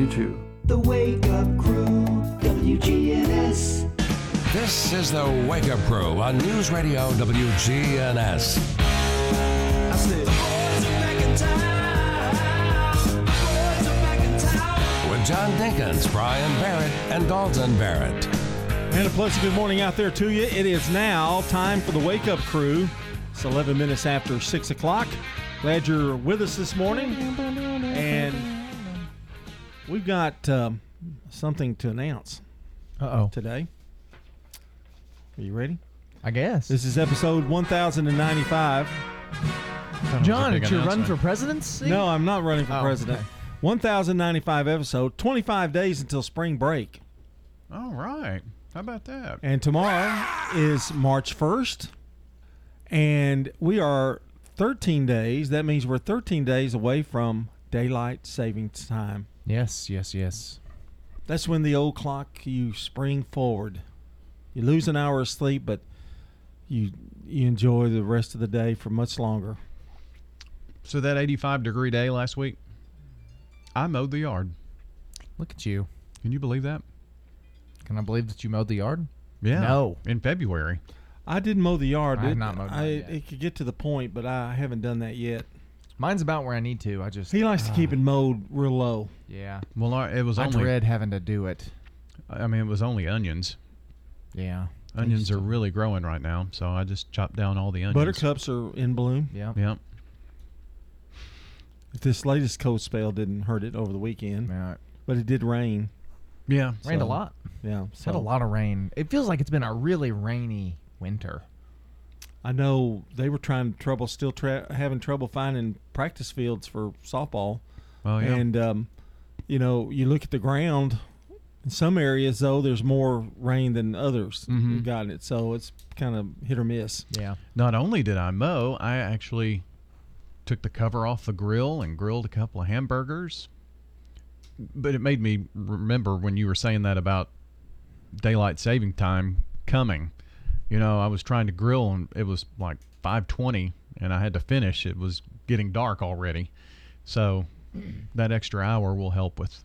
YouTube. The Wake Up Crew, WGNS. This is the Wake Up Crew on News Radio WGNS. I said, With John Dinkins, Brian Barrett, and Dalton Barrett. And a pleasant good morning out there to you. It is now time for the Wake Up Crew. It's 11 minutes after 6 o'clock. Glad you're with us this morning. And we've got um, something to announce Uh oh. today. Are you ready? I guess. This is episode 1095. John, it's your run for presidency? No, I'm not running for Oh, president. okay. 1095 episode, 25 days until spring break. All right. How about that? And tomorrow is March 1st. And we are 13 days. That means we're 13 days away from daylight savings time. Yes, yes, yes. That's when the old clock you spring forward. You lose an hour of sleep, but you you enjoy the rest of the day for much longer. So that 85 degree day last week, I mowed the yard. Look at you. Can you believe that? Can I believe that you mowed the yard? Yeah. No. In February. I didn't mow the yard. I have not mowed mine I, yet. It could get to the point, but I haven't done that yet. Mine's about where I need to. I just He likes to keep Ah, it mowed real low. Yeah. Well, I- it was I only. dread having to do it. I mean, it was only onions. Yeah. Onions are really growing right now, so I just chopped down all the onions. Buttercups are in bloom. Yeah. Yep. This latest cold spell didn't hurt it over the weekend, Yeah. but it did rain. Yeah. Rained a So- lot. Yeah, It's had a lot of rain. It feels like it's been a really rainy winter. I know they were trying trouble, still tra- having trouble finding practice fields for softball. Oh yeah. And um, you know, you look at the ground. In some areas, though, there's more rain than others Mhm. who've gotten it, so it's kind of hit or miss. Yeah. Not only did I mow, I actually took the cover off the grill and grilled a couple of hamburgers. But it made me remember when you were saying that about daylight saving time coming. You know, I was trying to grill and it was like 5:20 and I had to finish. It was getting dark already. So that extra hour will help with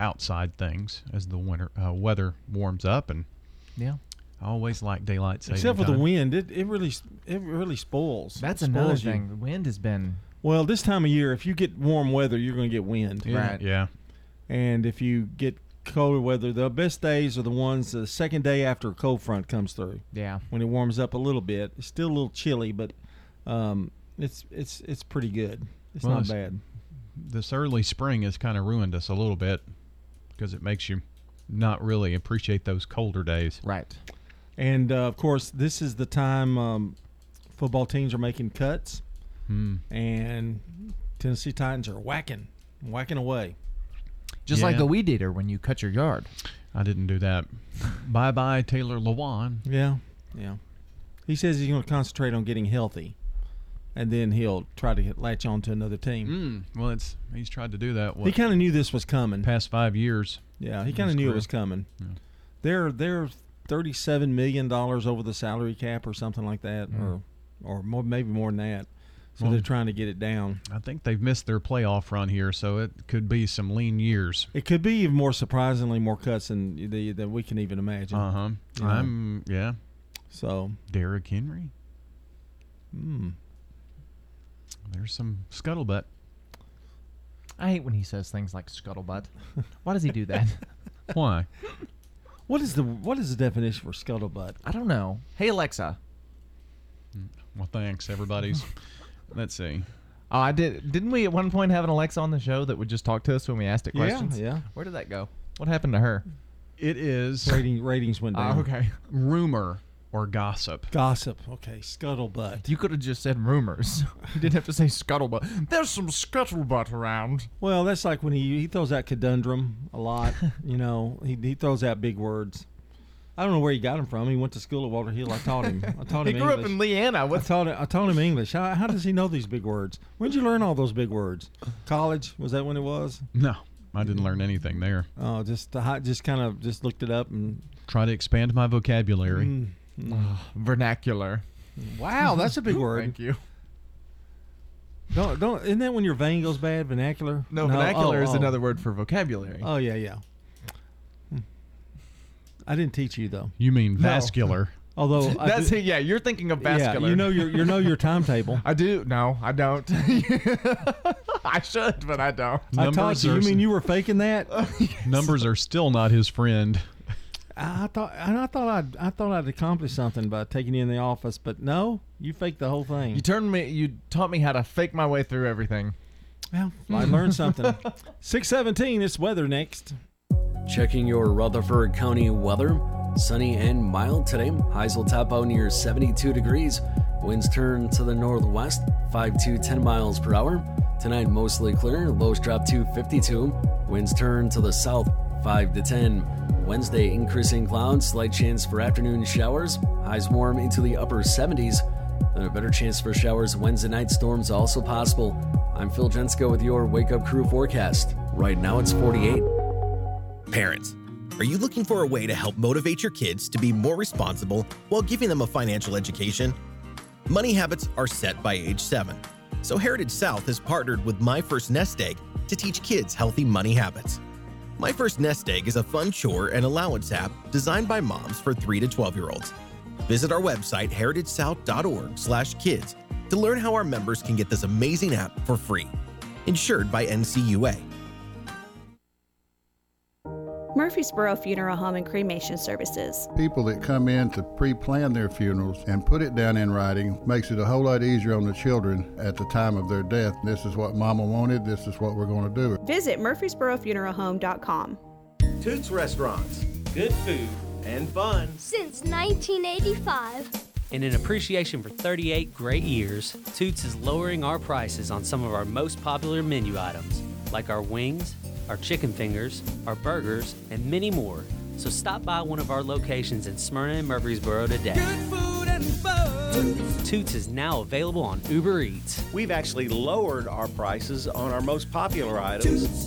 outside things as the winter uh, weather warms up and Yeah. I always like daylight saving Except for the wind, it, it really it really spoils. That's It another spoils you. thing. The wind has been Well, this time of year, if you get warm weather, you're going to get wind. Yeah, Right. Yeah. And if you get colder weather, the best days are the ones the second day after a cold front comes through. yeah. When it warms up a little bit, it's still a little chilly, but um, it's it's it's pretty good. It's Well, not it's- bad. this early spring has kind of ruined us a little bit because it makes you not really appreciate those colder days. Right. And uh, of course, this is the time um, football teams are making cuts, Hmm. and Tennessee Titans are whacking, whacking away. Just like Yeah. the weed eater when you cut your yard. I didn't do that. bye bye, Taylor Lewan. Yeah, yeah. He says he's going to concentrate on getting healthy, and then he'll try to get, latch on to another team. Mm. Well, it's he's tried to do that. What, He kind of knew this was coming. past five years. Yeah, he kind of his knew it was coming. Yeah. They're they're thirty seven million dollars over the salary cap or something like that, Mm. or or more, maybe more than that. So Well- they're trying to get it down. I think they've missed their playoff run here, so it could be some lean years. It could be even more surprisingly more cuts than the, than we can even imagine. Uh huh. You know. I'm yeah. So, Derrick Henry. mm, There's some scuttlebutt. I hate when he says things like scuttlebutt. Why does he do that? Why? what is the what is the definition for scuttlebutt? I don't know. Hey Alexa. Well, thanks, everybody's. Let's see. Oh, I did. Didn't we at one point have an Alexa on the show that would just talk to us when we asked it questions? Yeah, yeah. Where did that go? What happened to her? It is yeah. Rating, ratings went down. Oh, okay. rumor or gossip. Gossip. Okay, scuttlebutt. You could have just said rumors. You didn't have to say scuttlebutt. There's some scuttlebutt around. Well, that's like when he he throws out conundrum a lot. you know, he he throws out big words. I don't know where he got him from. He went to school at Walter Hill. I taught him. I taught him. He grew English. up in Leanna. I taught him. I taught him English. How, how does he know these big words? When did you learn all those big words? College was that when it was? No, I didn't learn anything there. Oh, just the hot, just kind of just looked it up and. Try to expand my vocabulary. Mm, mm. vernacular? Wow, that's a big word. Thank you. Don't don't. Isn't that when your vein goes bad? Vernacular. No, vernacular oh, is oh. another word for vocabulary. Oh yeah, yeah. I didn't teach you though. You mean vascular? Although That's do- Yeah, you're thinking of vascular. yeah, vascular. you know your you know your timetable. I do. No, I don't. I should, but I don't. I taught Numbers you. You mean you were faking that? Numbers are still not his friend. I I thought I thought I'd I thought I'd accomplished something by taking you in the office, but no, you faked the whole thing. You turned me. You taught me how to fake my way through everything. well, I learned something. Six seventeen. It's weather next. Checking your Rutherford County weather. Sunny and mild today. Highs will top out near 72 degrees. Winds turn to the northwest, 5 to 10 miles per hour. Tonight, mostly clear. Lows drop to 52. Winds turn to the south, 5 to 10. Wednesday, increasing clouds, slight chance for afternoon showers. Highs warm into the upper 70s. Then a better chance for showers Wednesday night. Storms also possible. I'm Phil Jensko with your Wake Up Crew forecast. Right now, it's 48. Parents, are you looking for a way to help motivate your kids to be more responsible while giving them a financial education? Money habits are set by age 7. So Heritage South has partnered with My First Nest Egg to teach kids healthy money habits. My First Nest Egg is a fun chore and allowance app designed by moms for 3 to 12 year olds. Visit our website heritagesouth.org/kids to learn how our members can get this amazing app for free. Insured by NCUA. Murfreesboro Funeral Home and Cremation Services. People that come in to pre-plan their funerals and put it down in writing makes it a whole lot easier on the children at the time of their death. This is what mama wanted, this is what we're going to do. Visit murfreesborofuneralhome.com. Toots Restaurants. Good food and fun. Since 1985. And in appreciation for 38 great years, Toots is lowering our prices on some of our most popular menu items, like our wings, our chicken fingers, our burgers, and many more. So stop by one of our locations in Smyrna and Murfreesboro today. Good food and fun. Toots is now available on Uber Eats. We've actually lowered our prices on our most popular items.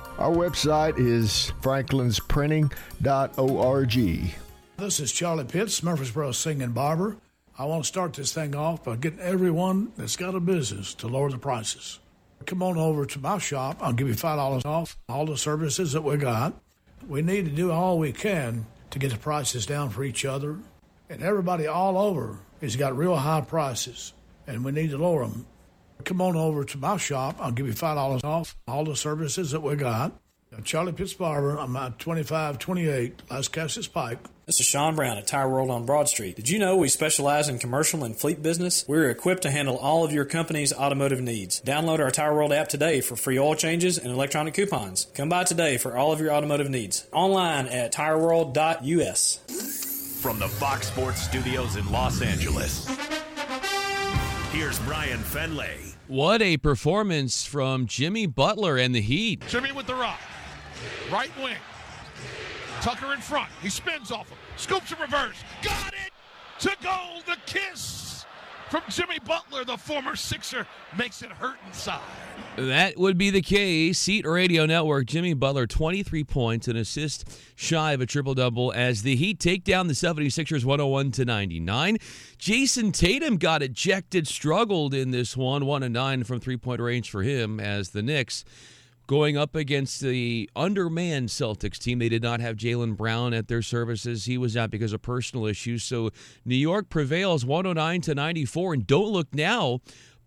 Our website is franklinsprinting.org. This is Charlie Pitts, Murfreesboro Singing Barber. I want to start this thing off by getting everyone that's got a business to lower the prices. Come on over to my shop. I'll give you $5 off all the services that we got. We need to do all we can to get the prices down for each other. And everybody all over has got real high prices, and we need to lower them. Come on over to my shop. I'll give you $5 off all the services that we got. Charlie Pitts Barber. I'm at 2528 Lascassas Pike. This is Sean Brown at Tire World on Broad Street. Did you know we specialize in commercial and fleet business? We're equipped to handle all of your company's automotive needs. Download our Tire World app today for free oil changes and electronic coupons. Come by today for all of your automotive needs. Online at tireworld.us. From the Fox Sports Studios in Los Angeles, here's Brian Fenley. What a performance from Jimmy Butler and the Heat. Jimmy with the rock. Right wing. Tucker in front. He spins off him. Scoops in reverse. Got it to go. The kiss from Jimmy Butler, the former Sixer, makes it hurt inside. That would be the case. Heat Radio Network, Jimmy Butler, 23 points, an assist shy of a triple double as the Heat take down the 76ers 101 to 99. Jayson Tatum got ejected, struggled in this one, 1 and 9 from three point range for him as the Knicks going up against the undermanned Celtics team. They did not have Jaylen Brown at their services. He was out because of personal issues. So New York prevails 109 to 94. And don't look now,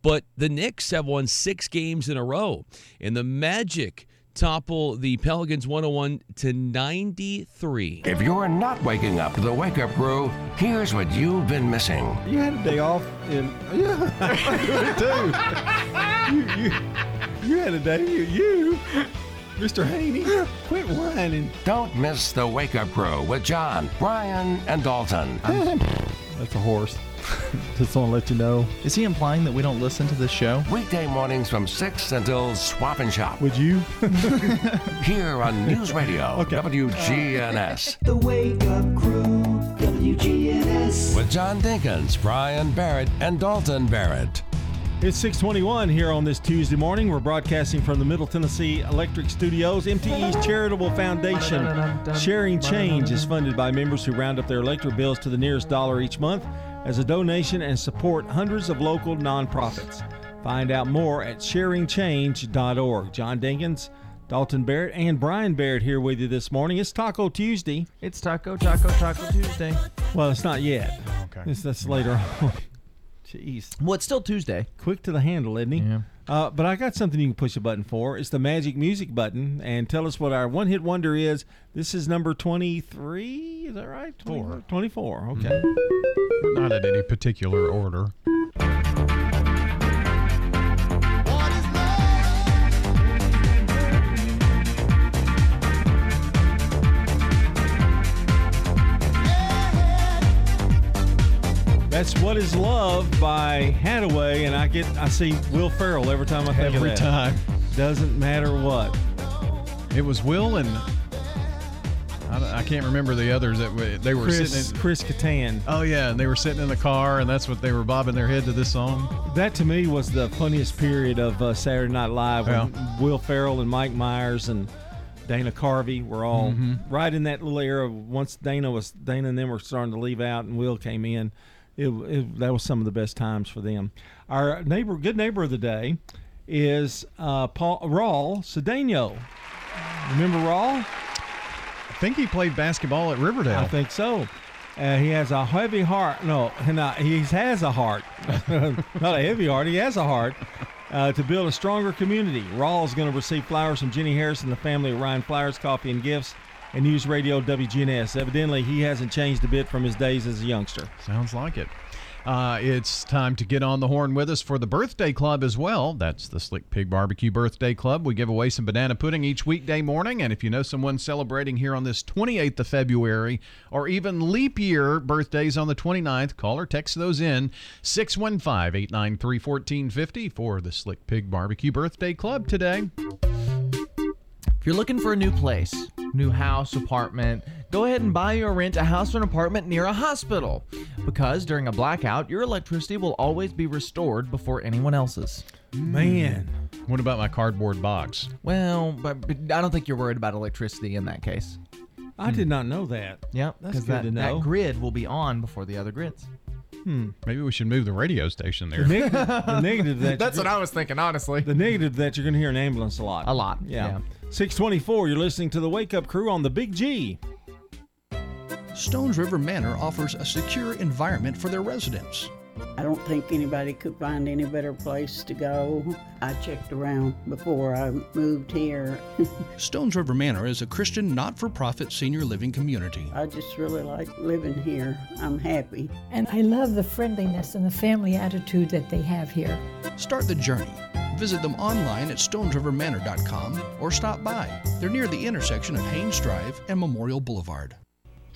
but the Knicks have won six games in a row. And the Magic topple the Pelicans 101 to 93. If you're not waking up to the wake up crew, here's what you've been missing. You had a day off, and yeah, I do it too. you, you, you had a day. You, you Mr. Haney, quit whining. Don't miss the wake up crew with John, Brian, and Dalton. That's a horse. Just want to let you know. Is he implying that we don't listen to this show? Weekday mornings from 6 until Swap and Shop. Would you? Here on News Radio, WGNS. The Wake Up Crew, WGNS. With John Dinkins, Brian Barrett, and Dalton Barrett. It's 621 here on this Tuesday morning. We're broadcasting from the Middle Tennessee Electric Studios. MTE's Charitable Foundation Sharing Change is funded by members who round up their electric bills to the nearest dollar each month as a donation and support hundreds of local nonprofits. Find out more at sharingchange.org. John Dinkins, Dalton Barrett, and Brian Barrett here with you this morning. It's Taco Tuesday. It's Taco, Taco, Taco Tuesday. Well, it's not yet. Okay. It's, that's later on. Jeez. Well, it's still Tuesday. Quick to the handle, isn't he? Yeah. Uh, but I got something you can push a button for. It's the magic music button, and tell us what our one hit wonder is. This is number 23. Is that right? 24. 24. Okay. Not in any particular order. That's What Is Love by Hadaway, and I get I see Will Ferrell every time I think Every of that. time. Doesn't matter what. It was Will and I, I can't remember the others that w- they were Chris, sitting. In, Chris Kattan. oh yeah, and they were sitting in the car, and that's what they were bobbing their head to this song. That to me was the funniest period of uh, Saturday Night Live when Yeah. Will Ferrell and Mike Myers and Dana Carvey were all Mhm. right in that little era. Once Dana was Dana and them were starting to leave out, and Will came in. It, it, that was some of the best times for them. Our neighbor, good neighbor of the day, is uh, Paul Raul Cedeno. Remember Raul? I think he played basketball at Riverdale. I think so. Uh, he has a heavy heart. No, not, he has a heart. not a heavy heart. He has a heart uh, to build a stronger community. Raul is going to receive flowers from Jenny Harris and the family at Rion Flowers Coffee and Gifts and News Radio WGNS. Evidently, he hasn't changed a bit from his days as a youngster. Sounds like it. Uh, it's time to get on the horn with us for the birthday club as well. That's the Slick Pig Barbecue Birthday Club. We give away some banana pudding each weekday morning. And if you know someone celebrating here on this 28th of February or even leap year birthdays on the 29th, call or text those in 615 893 1450 for the Slick Pig Barbecue Birthday Club today. If you're looking for a new place, new house, apartment, go ahead and buy or rent a house or an apartment near a hospital. Because during a blackout, your electricity will always be restored before anyone else's. Man. What about my cardboard box? Well, but, but I don't think you're worried about electricity in that case. I did not know that. Yep, That's because good that, to know. that grid will be on before the other grids. Hmm. Maybe we should move the radio station there. The negative, the negative that That's you're what I was thinking, honestly. The negative that you're going to hear an ambulance a lot. A lot, Yeah. yeah. 624, you're listening to the Wake Up Crew on the Big G. Stones River Manor offers a secure environment for their residents. I don't think anybody could find any better place to go. I checked around before I moved here. Stones River Manor is a Christian not for profit senior living community. I just really like living here. I'm happy. And I love the friendliness and the family attitude that they have here. Start the journey. Visit them online at stonesrivermanor.com or stop by. They're near the intersection of Haynes Drive and Memorial Boulevard.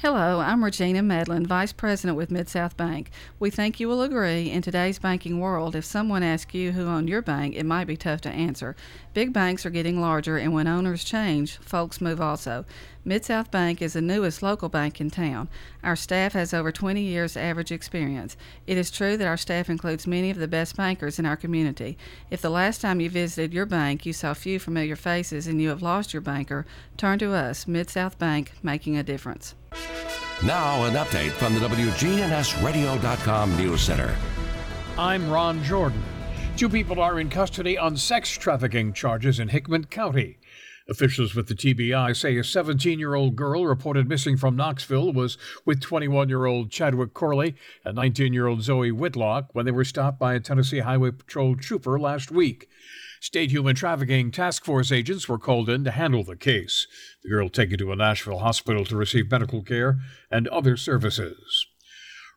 Hello, I'm Regina Medlin, Vice President with Mid South Bank. We think you will agree in today's banking world, if someone asks you who owned your bank, it might be tough to answer. Big banks are getting larger, and when owners change, folks move also. Mid South Bank is the newest local bank in town. Our staff has over 20 years average experience. It is true that our staff includes many of the best bankers in our community. If the last time you visited your bank you saw few familiar faces and you have lost your banker, turn to us, Mid South Bank, making a difference. Now, an update from the WGNSradio.com News Center. I'm Ron Jordan. Two people are in custody on sex trafficking charges in Hickman County. Officials with the TBI say a 17 year old girl reported missing from Knoxville was with 21 year old Chadwick Corley and 19 year old Zoe Whitlock when they were stopped by a Tennessee Highway Patrol trooper last week. State Human Trafficking Task Force agents were called in to handle the case. The girl taken to a Nashville hospital to receive medical care and other services.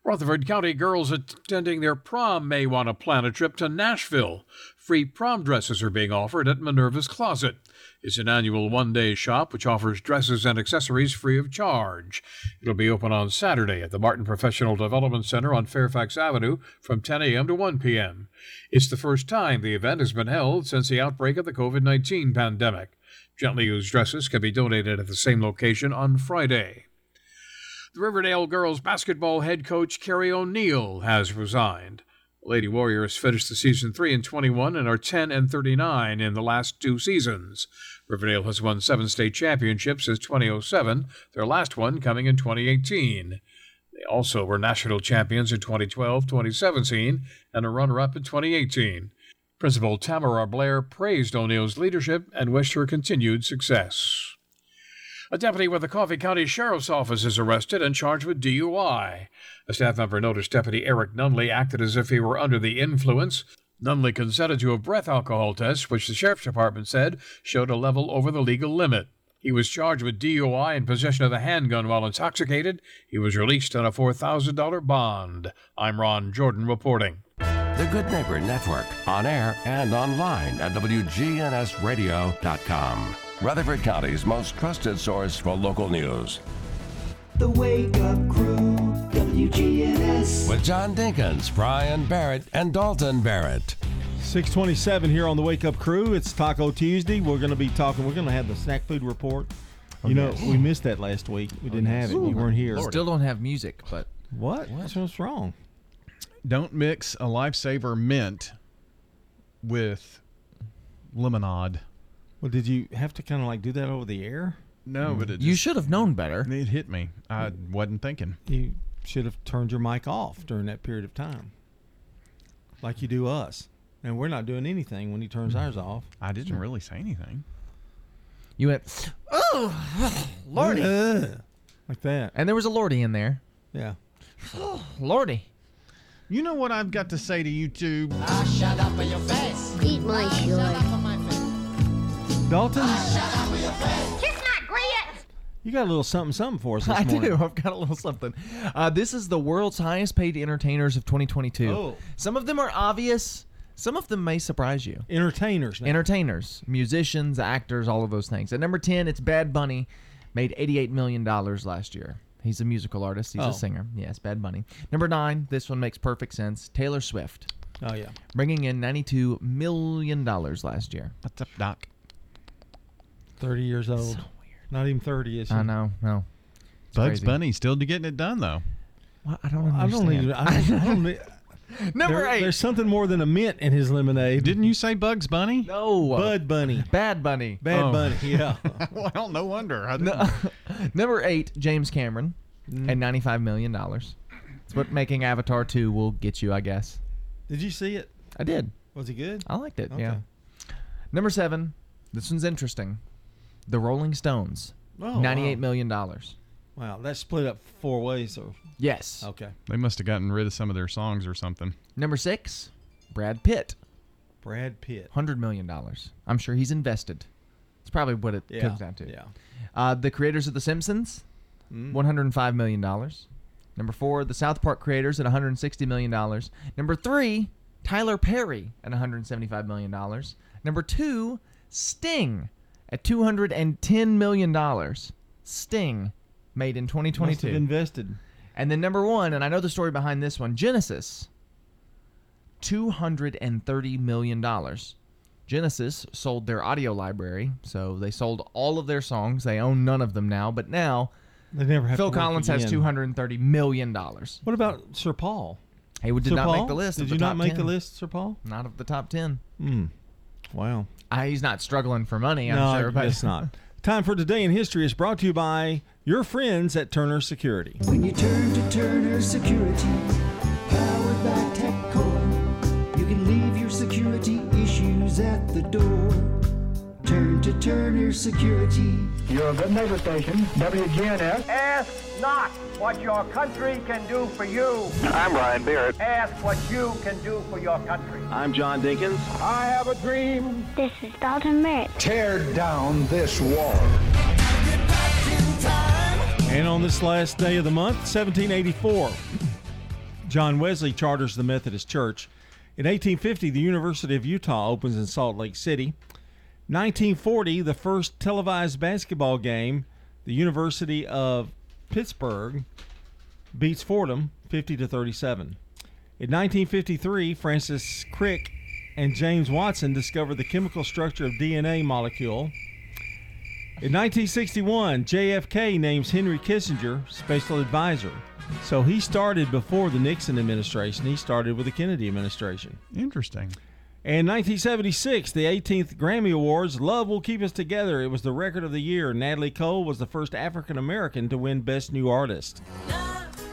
Rutherford County girls attending their prom may want to plan a trip to Nashville. Free prom dresses are being offered at Minerva's Closet. It's an annual one day shop which offers dresses and accessories free of charge. It'll be open on Saturday at the Martin Professional Development Center on Fairfax Avenue from 10 a.m. to 1 p.m. It's the first time the event has been held since the outbreak of the COVID 19 pandemic. Gently used dresses can be donated at the same location on Friday. The Riverdale girls basketball head coach Kerry O'Neill has resigned. Lady Warriors finished the season 3 and 21 and are 10 and 39 in the last two seasons. Riverdale has won seven state championships since 2007, their last one coming in 2018. They also were national champions in 2012, 2017, and a runner up in 2018. Principal Tamara Blair praised O'Neill's leadership and wished her continued success. A deputy with the Coffee County Sheriff's Office is arrested and charged with DUI. A staff member noticed Deputy Eric Nunley acted as if he were under the influence. Nunley consented to a breath alcohol test, which the Sheriff's Department said showed a level over the legal limit. He was charged with DUI and possession of a handgun while intoxicated. He was released on a $4,000 bond. I'm Ron Jordan reporting. The Good Neighbor Network, on air and online at WGNSradio.com. Rutherford County's most trusted source for local news. The Wake Up Crew, WGNS. With John Dinkins, Brian Barrett, and Dalton Barrett. 627 here on the Wake Up Crew. It's Taco Tuesday. We're going to be talking, we're going to have the snack food report. Oh, you know, we missed that last week. We didn't oh, have it. You weren't here. Still don't have music, but What? What's, what's wrong? Don't mix a lifesaver mint with lemonade. Well, did you have to kind of like do that over the air? No, but it you just- should have known better. It hit me. I wasn't thinking. You should have turned your mic off during that period of time, like you do us. And we're not doing anything when he turns ours mm. off. I didn't really say anything. You went, oh, Lordy. Ugh. like that. And there was a Lordy in there. Yeah. Lordy. You know what I've got to say to YouTube? I ah, shut up in your face. Eat my ah, short. Dalton, Kiss my grits. you got a little something something for us this I morning. do. I've got a little something. Uh, this is the world's highest paid entertainers of 2022. Oh. Some of them are obvious. Some of them may surprise you. Entertainers now. Entertainers, musicians, actors, all of those things. At number 10, it's Bad Bunny. Made $88 million last year. He's a musical artist. He's Oh. a singer. Yes, Bad Bunny. Number 9, this one makes perfect sense. Taylor Swift. oh, yeah. Bringing in $92 million last year. What's up, Doc? 30 years old. Not even 30, is he? I know, no. It's Bugs crazy. Bunny still getting it done though. What? I don't I understand. don't even. I don't, I don't need- Number there- eight. There's something more than a mint in his lemonade. Didn't you say Bugs Bunny? No. Bud Bunny. Bad Bunny. Bad Oh. Bunny. Yeah. well, no wonder. I No, number eight, James Cameron, Mm. at ninety-five million dollars. It's what making Avatar two will get you, I guess. Did you see it? I did. Was he good? I liked it. Okay. Yeah. Number seven, this one's interesting. The Rolling Stones, Oh, ninety-eight wow. million dollars. Wow, that's split up four ways. So Yes. okay. They must have gotten rid of some of their songs or something. Number six, Brad Pitt, Brad Pitt. hundred million dollars. I'm sure he's invested. It's probably what it Yeah. comes down to. Yeah. Uh, the creators of The Simpsons, Mm. $105 million. Number four, the South Park creators at $160 million. Number three, Tyler Perry at $175 million. Number two, Sting at $210 million. Sting, made in 2022. invested. And then number one, and I know the story behind this one Genesis, $230 million. Genesis sold their audio library, so they sold all of their songs. They own none of them now, but now They never have Phil to work Collins has again. $230 million. What about Sir Paul? He did Sir not Paul? make the list. Did of you the not top make the 10. list, Sir Paul? Not of the top 10. Hmm. Wow. Uh, he's not struggling for money, I'm no, sure. But it's not. Time for Today in History is brought to you by your friends at Turner Security. When you turn to Turner Security, powered by TechCore, you can leave your security issues at the door. Turn to Turner Security. Your good neighbor station, WGNS. Ask not what your country can do for you. I'm Brian Barrett. Ask what you can do for your country. I'm John Dinkins. I have a dream. This is Dalton Barrett. Tear down this wall. And on this last day of the month, 1784, John Wesley charters the Methodist Church. In 1850, the University of Utah opens in Salt Lake City. 1940, the first televised basketball game, the University of Pittsburgh beats Fordham 50 to 37. In 1953, Francis Crick and James Watson discovered the chemical structure of DNA molecule. In 1961, JFK names Henry Kissinger special advisor. So he started before the Nixon administration. He started with the Kennedy administration. Interesting. And 1976, the 18th Grammy Awards, Love Will Keep Us Together. It was the record of the year. Natalie Cole was the first African American to win Best New Artist. Love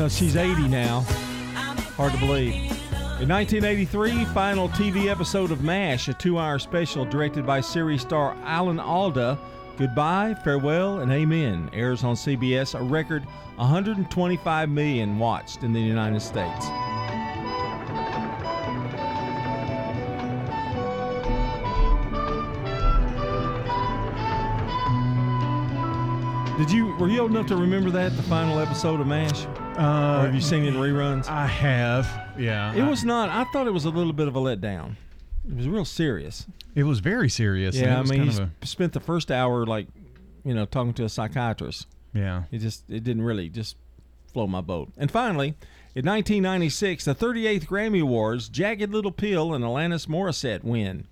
know, she's 80 now. Hard to believe. In 1983, final TV episode of MASH, a two hour special directed by series star Alan Alda. Goodbye, farewell, and amen airs on CBS. A record 125 million watched in the United States. Did you were you old enough to remember that the final episode of MASH? Uh, have you seen it in reruns? I have. Yeah. It I- was not. I thought it was a little bit of a letdown. It was real serious. It was very serious. Yeah, I mean, he spent the first hour like, you know, talking to a psychiatrist. Yeah. It just it didn't really just flow my boat. And finally, in 1996, the 38th Grammy Awards, Jagged Little Pill and Alanis Morissette win.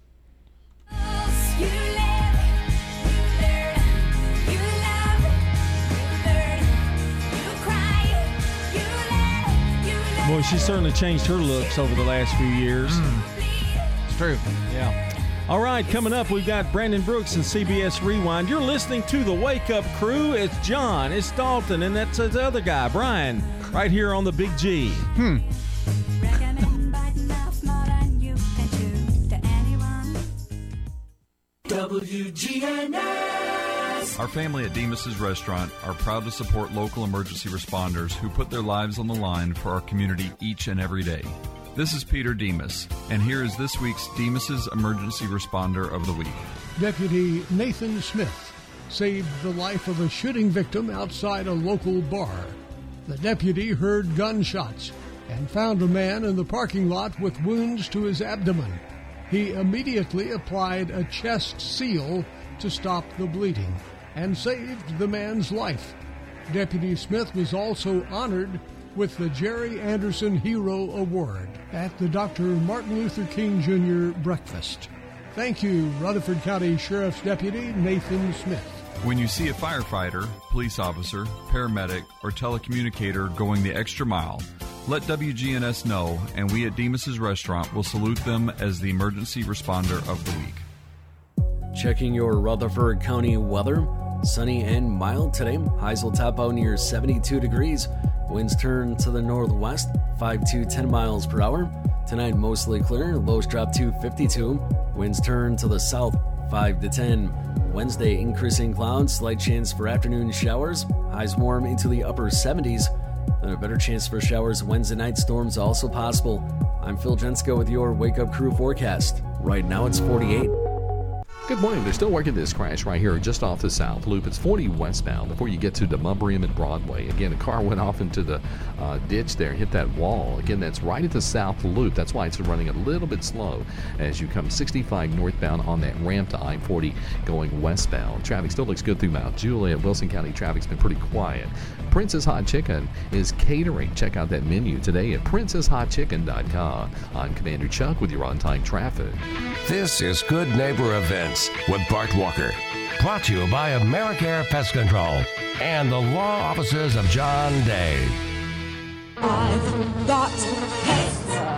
Boy, she certainly changed her looks over the last few years. It's true. Yeah. All right, coming up, we've got Brandon Brooks and CBS Rewind. You're listening to the Wake Up Crew. It's John, it's Dalton, and that's the other guy, Brian, right here on the Big G. Hmm. WGNS. Our family at Demos's Restaurant are proud to support local emergency responders who put their lives on the line for our community each and every day. This is Peter Demos, and here is this week's Demos's Emergency Responder of the Week. Deputy Nathan Smith saved the life of a shooting victim outside a local bar. The deputy heard gunshots and found a man in the parking lot with wounds to his abdomen. He immediately applied a chest seal to stop the bleeding and saved the man's life. Deputy Smith was also honored with the Jerry Anderson Hero Award at the Dr. Martin Luther King Jr. breakfast. Thank you, Rutherford County Sheriff's Deputy Nathan Smith. When you see a firefighter, police officer, paramedic, or telecommunicator going the extra mile, let WGNS know, and we at Demos's Restaurant will salute them as the emergency responder of the week. Checking your Rutherford County weather. Sunny and mild today. Highs will top out near 72 degrees. Winds turn to the northwest, 5 to 10 miles per hour. Tonight, mostly clear. Lows drop to 52. Winds turn to the south, 5 to 10. Wednesday, increasing clouds, slight chance for afternoon showers. Highs warm into the upper 70s. Then a better chance for showers Wednesday night. Storms also possible. I'm Phil Jensko with your Wake Up Crew forecast. Right now, it's 48. Good morning. They're still working this crash right here just off the South Loop. It's 40 westbound before you get to Demonbreun and Broadway. Again, a car went off into the uh, ditch there, hit that wall. Again, that's right at the South Loop. That's why it's running a little bit slow as you come 65 northbound on that ramp to I-40 going westbound. Traffic still looks good through Mount Juliet. Wilson County traffic's been pretty quiet. Prince's Hot Chicken is catering. Check out that menu today at princeshotchicken.com. I'm Commander Chuck with your on-time traffic. This is Good Neighbor Events with Bart Walker. Brought to you by AmeriCare Pest Control and the law offices of John Day. I've got pets.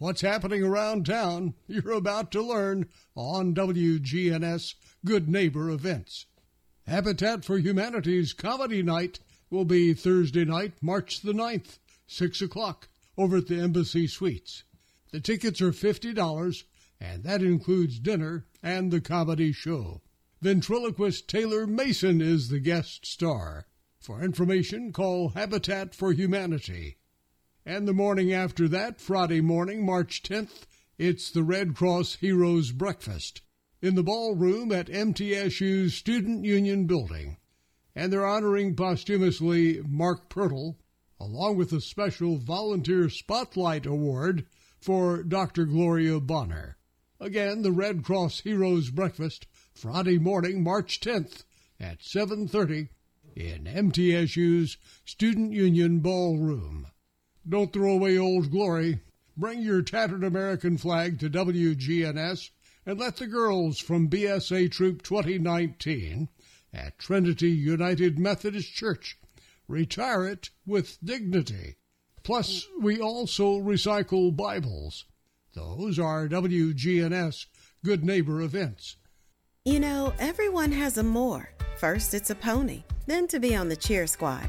What's happening around town, you're about to learn on WGNS Good Neighbor Events. Habitat for Humanity's Comedy Night will be Thursday night, March the 9th, 6 o'clock, over at the Embassy Suites. The tickets are $50, and that includes dinner and the comedy show. Ventriloquist Taylor Mason is the guest star. For information, call Habitat for Humanity. And the morning after that, Friday morning, March 10th, it's the Red Cross Heroes Breakfast in the ballroom at MTSU's Student Union Building. And they're honoring posthumously Mark Pirtle, along with a special Volunteer Spotlight Award for Dr. Gloria Bonner. Again, the Red Cross Heroes Breakfast, Friday morning, March 10th at 7.30 in MTSU's Student Union Ballroom. Don't throw away old glory. Bring your tattered American flag to WGNS and let the girls from BSA Troop 2019 at Trinity United Methodist Church retire it with dignity. Plus, we also recycle Bibles. Those are WGNS Good Neighbor events. You know, everyone has a more. First, it's a pony, then to be on the cheer squad.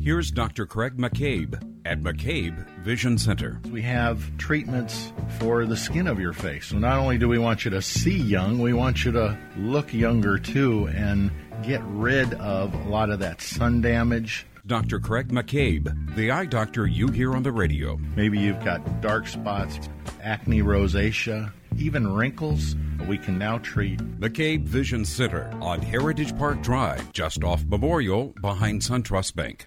Here's Dr. Craig McCabe at McCabe Vision Center. We have treatments for the skin of your face. So not only do we want you to see young, we want you to look younger too and get rid of a lot of that sun damage. Dr. Craig McCabe, the eye doctor you hear on the radio. Maybe you've got dark spots, acne rosacea, even wrinkles. We can now treat. McCabe Vision Center on Heritage Park Drive, just off Memorial, behind SunTrust Bank.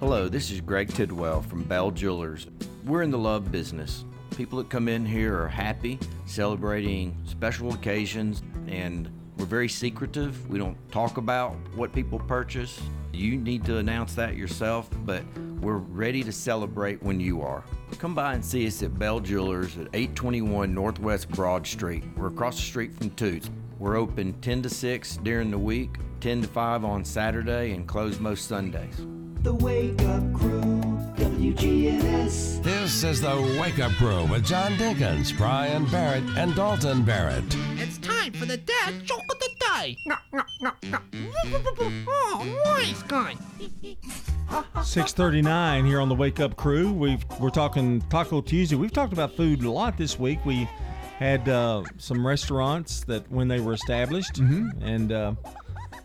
Hello, this is Greg Tidwell from Bell Jewelers. We're in the love business. People that come in here are happy, celebrating special occasions, and we're very secretive. We don't talk about what people purchase. You need to announce that yourself, but we're ready to celebrate when you are. Come by and see us at Bell Jewelers at 821 Northwest Broad Street. We're across the street from Toots. We're open 10 to 6 during the week, 10 to 5 on Saturday, and closed most Sundays. The Wake Up Crew, WGNS. This is the Wake Up Crew with John Dinkins, Brian Barrett, and Dalton Barrett. It's time for the dad joke of the day. No, no, no, no. Oh, nice guy. 639 here on the Wake Up Crew. We've, we're talking Taco Tuesday. We've talked about food a lot this week. We had uh, some restaurants that when they were established, and uh,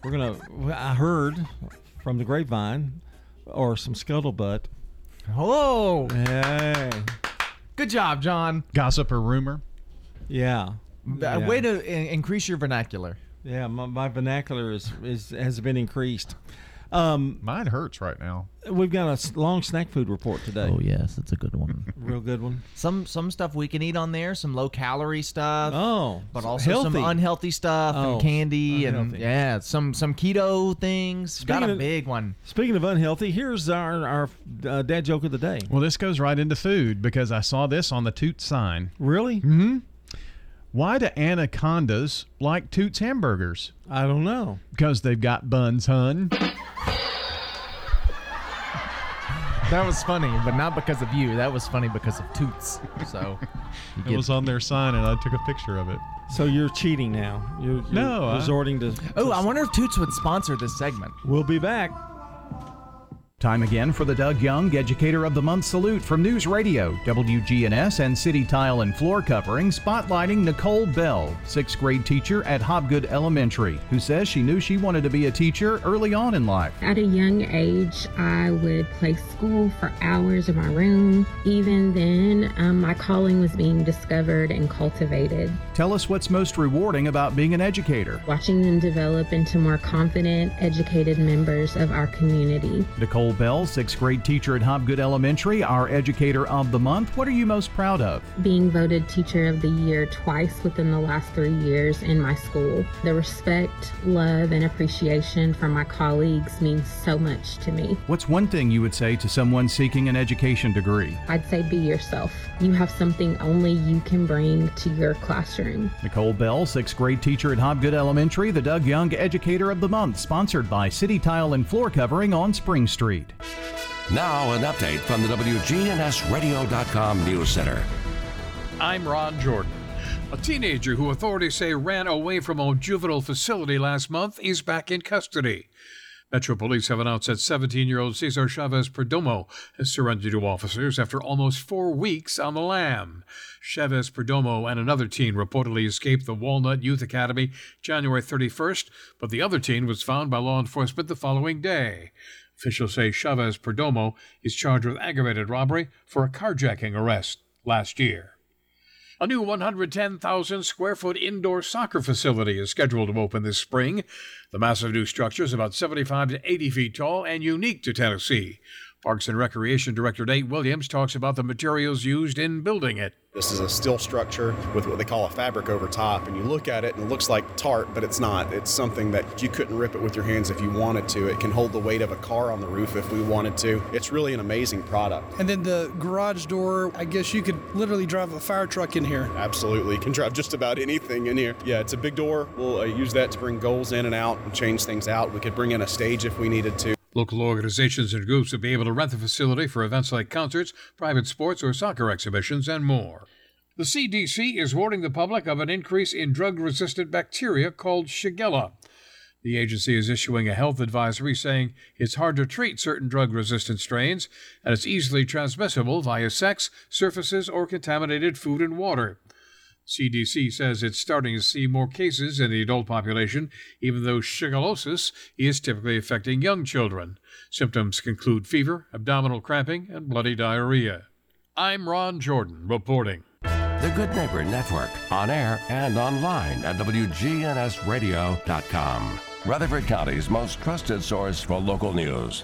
we're gonna. I heard from the grapevine or some scuttlebutt. Hello. Hey. Good job, John. Gossip or rumor? Yeah. Yeah. Way to in- increase your vernacular. Yeah, my, my vernacular is, is has been increased. Um, Mine hurts right now. We've got a long snack food report today. Oh yes, that's a good one. Real good one. Some some stuff we can eat on there, some low calorie stuff. Oh, but so also some unhealthy stuff Oh, and candy and yeah, some some keto things. Got a of- big one. Speaking of unhealthy, here's our our uh, dad joke of the day. Well, this goes right into food because I saw this on the Toot sign. Really? Mm-hmm. Why do anacondas like Toots hamburgers? I don't know. Because they've got buns, hun. That was funny, but not because of you. That was funny because of Toots. So you It get- was on their sign, and I took a picture of it. So you're cheating now. You're, you're No, I- resorting to. Oh, I wonder if Toots would sponsor this segment. We'll be back. Time again for the Doug Young Educator of the Month salute from News Radio, WGNS, and City Tile and Floor Covering, spotlighting Nicole Bell, sixth grade teacher at Hobgood Elementary, who says she knew she wanted to be a teacher early on in life. At a young age, I would play school for hours in my room. Even then, um, my calling was being discovered and cultivated. Tell us what's most rewarding about being an educator. Watching them develop into more confident, educated members of our community. Nicole Bell, sixth grade teacher at Hobgood Elementary, our Educator of the Month. What are you most proud of? Being voted Teacher of the Year twice within the last three years in my school. The respect, love, and appreciation from my colleagues means so much to me. What's one thing you would say to someone seeking an education degree? I'd say be yourself. You have something only you can bring to your classroom. Nicole Bell, sixth grade teacher at Hobgood Elementary, the Doug Young Educator of the Month, sponsored by City Tile and Floor Covering on Spring Street. Now, an update from the WGNSradio.com News Center. I'm Ron Jordan. A teenager who authorities say ran away from a juvenile facility last month is back in custody. Metro Police have announced that 17 year old Cesar Chavez Perdomo has surrendered to officers after almost four weeks on the lam. Chavez Perdomo and another teen reportedly escaped the Walnut Youth Academy January 31st, but the other teen was found by law enforcement the following day. Officials say Chavez Perdomo is charged with aggravated robbery for a carjacking arrest last year. A new 110,000 square foot indoor soccer facility is scheduled to open this spring. The massive new structure is about 75 to 80 feet tall and unique to Tennessee. Parks and Recreation Director Nate Williams talks about the materials used in building it. This is a steel structure with what they call a fabric over top, and you look at it and it looks like tart, but it's not. It's something that you couldn't rip it with your hands if you wanted to. It can hold the weight of a car on the roof if we wanted to. It's really an amazing product. And then the garage door, I guess you could literally drive a fire truck in here. Absolutely, you can drive just about anything in here. Yeah, it's a big door. We'll uh, use that to bring goals in and out and change things out. We could bring in a stage if we needed to. Local organizations and groups will be able to rent the facility for events like concerts, private sports, or soccer exhibitions, and more. The CDC is warning the public of an increase in drug resistant bacteria called Shigella. The agency is issuing a health advisory saying it's hard to treat certain drug resistant strains and it's easily transmissible via sex, surfaces, or contaminated food and water. CDC says it's starting to see more cases in the adult population, even though shigellosis is typically affecting young children. Symptoms include fever, abdominal cramping, and bloody diarrhea. I'm Ron Jordan reporting. The Good Neighbor Network, on air and online at WGNSradio.com. Rutherford County's most trusted source for local news.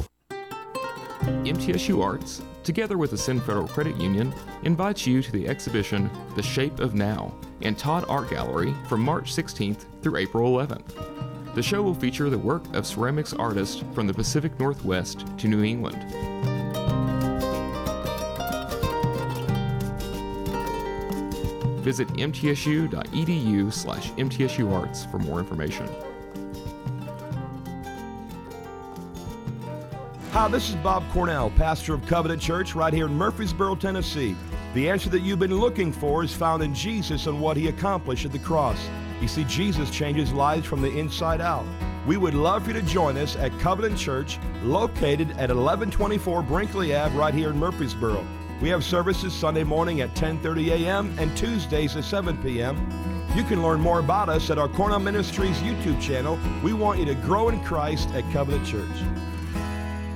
MTSU Arts, together with the Ascend Federal Credit Union, invites you to the exhibition The Shape of Now in Todd Art Gallery from March 16th through April 11th. The show will feature the work of ceramics artists from the Pacific Northwest to New England. Visit mtsu.edu slash mtsuarts for more information. Hi, this is Bob Cornell, pastor of Covenant Church right here in Murfreesboro, Tennessee. The answer that you've been looking for is found in Jesus and what he accomplished at the cross. You see, Jesus changes lives from the inside out. We would love for you to join us at Covenant Church, located at 1124 Brinkley Ave, right here in Murfreesboro. We have services Sunday morning at 10:30 a.m. and Tuesdays at 7 p.m. You can learn more about us at our Cornell Ministries YouTube channel. We want you to grow in Christ at Covenant Church.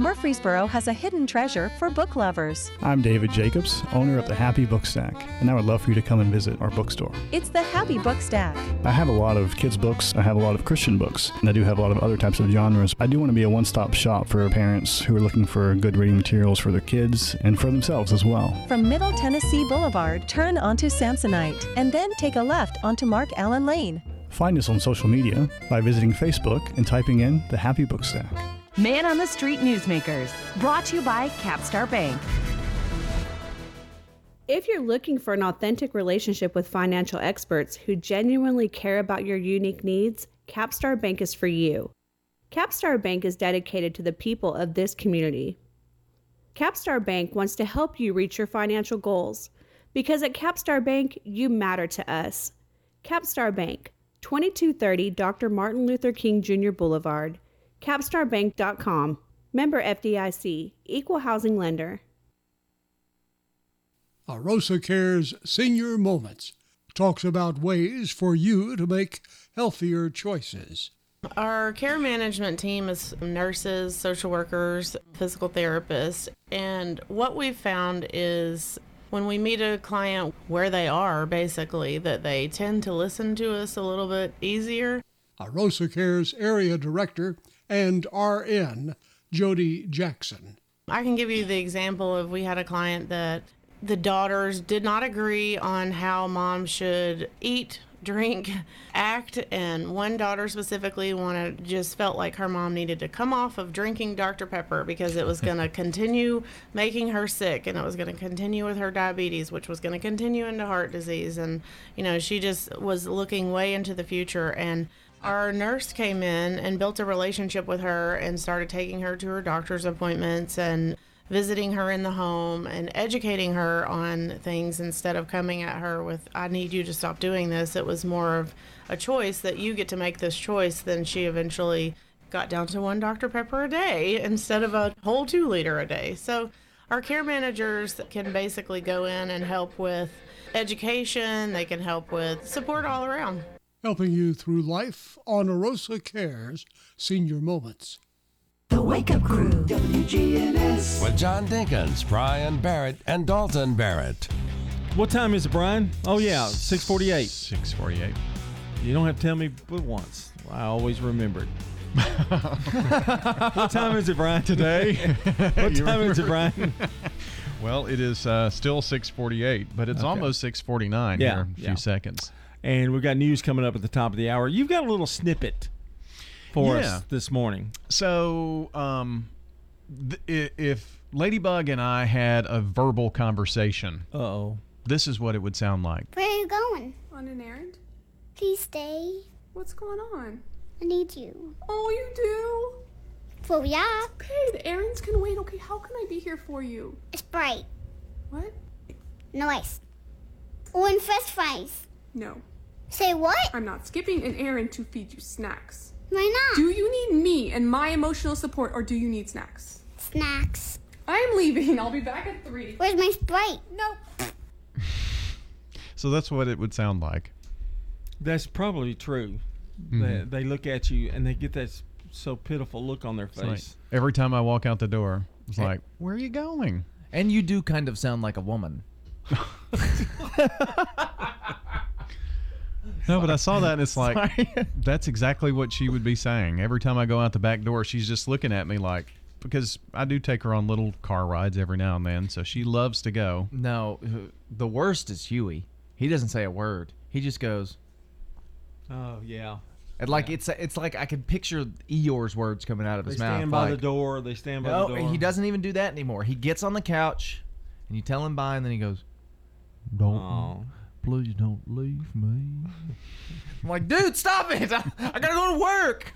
Murfreesboro has a hidden treasure for book lovers. I'm David Jacobs, owner of the Happy Book Stack, and I would love for you to come and visit our bookstore. It's the Happy Book Stack. I have a lot of kids' books, I have a lot of Christian books, and I do have a lot of other types of genres. I do want to be a one stop shop for parents who are looking for good reading materials for their kids and for themselves as well. From Middle Tennessee Boulevard, turn onto Samsonite, and then take a left onto Mark Allen Lane. Find us on social media by visiting Facebook and typing in the Happy Book Stack. Man on the Street Newsmakers, brought to you by Capstar Bank. If you're looking for an authentic relationship with financial experts who genuinely care about your unique needs, Capstar Bank is for you. Capstar Bank is dedicated to the people of this community. Capstar Bank wants to help you reach your financial goals because at Capstar Bank, you matter to us. Capstar Bank, 2230 Dr. Martin Luther King Jr. Boulevard, capstarbank.com. Member FDIC, equal housing lender. Arosa Cares Senior Moments talks about ways for you to make healthier choices. Our care management team is nurses, social workers, physical therapists, and what we've found is when we meet a client where they are, basically, that they tend to listen to us a little bit easier. Arosa Cares Area Director and RN, Jody Jackson. I can give you the example of we had a client that the daughters did not agree on how mom should eat, drink, act, and one daughter specifically wanted just felt like her mom needed to come off of drinking Dr. Pepper because it was going to continue making her sick and it was going to continue with her diabetes, which was going to continue into heart disease. And, you know, she just was looking way into the future. And our nurse came in and built a relationship with her and started taking her to her doctor's appointments and visiting her in the home and educating her on things instead of coming at her with, I need you to stop doing this. It was more of a choice that you get to make this choice. Then she eventually got down to one Dr. Pepper a day instead of a whole two liter a day. So our care managers can basically go in and help with education, they can help with support all around. Helping you through life on Arosa Cares Senior Moments. The Wake Up Crew, WGNS. With John Dinkins, Brian Barrett, and Dalton Barrett. What time is it, Brian? Oh yeah, six forty-eight. Six forty-eight. You don't have to tell me but once. I always remember it. what time is it, Brian? Today? what You time is it. Brian? well, it is uh, still 6:48, but it's Okay. almost 6:49 Yeah, here in a few seconds. And we've got news coming up at the top of the hour. You've got a little snippet for Yeah. us this morning. So, um, th- if Ladybug and I had a verbal conversation, oh, this is what it would sound like. Where are you going? On an errand? Please stay. What's going on? I need you. Oh, you do? For ya? Okay, the errands can wait. Okay, how can I be here for you? Sprite. What? No ice. Oh, and fresh fries. No. Say what? I'm not skipping an errand to feed you snacks. Why not? Do you need me and my emotional support or do you need snacks? Snacks. I'm leaving. I'll be back at 3. Where's my Sprite? No. So that's what it would sound like. That's probably true. Mhm. They, they look at you and they get that so pitiful look on their It's like, face. every time I walk out the door, it's like, "Where are you going?" And you do kind of sound like a woman. No, but I saw that and it's like Sorry. that's exactly what she would be saying. Every time I go out the back door, she's just looking at me like because I do take her on little car rides every now and then, so she loves to go. No, uh, the worst is Huey. He doesn't say a word. He just goes. Oh yeah. And like it's it's like I can picture Eeyore's words coming out of They his mouth. They stand by the door. They stand by No, the door. he doesn't even do that anymore. He gets on the couch, and you tell him bye, and then he goes, "Don't, oh. Please don't leave me." I'm like, dude, stop it! I, I gotta go to work.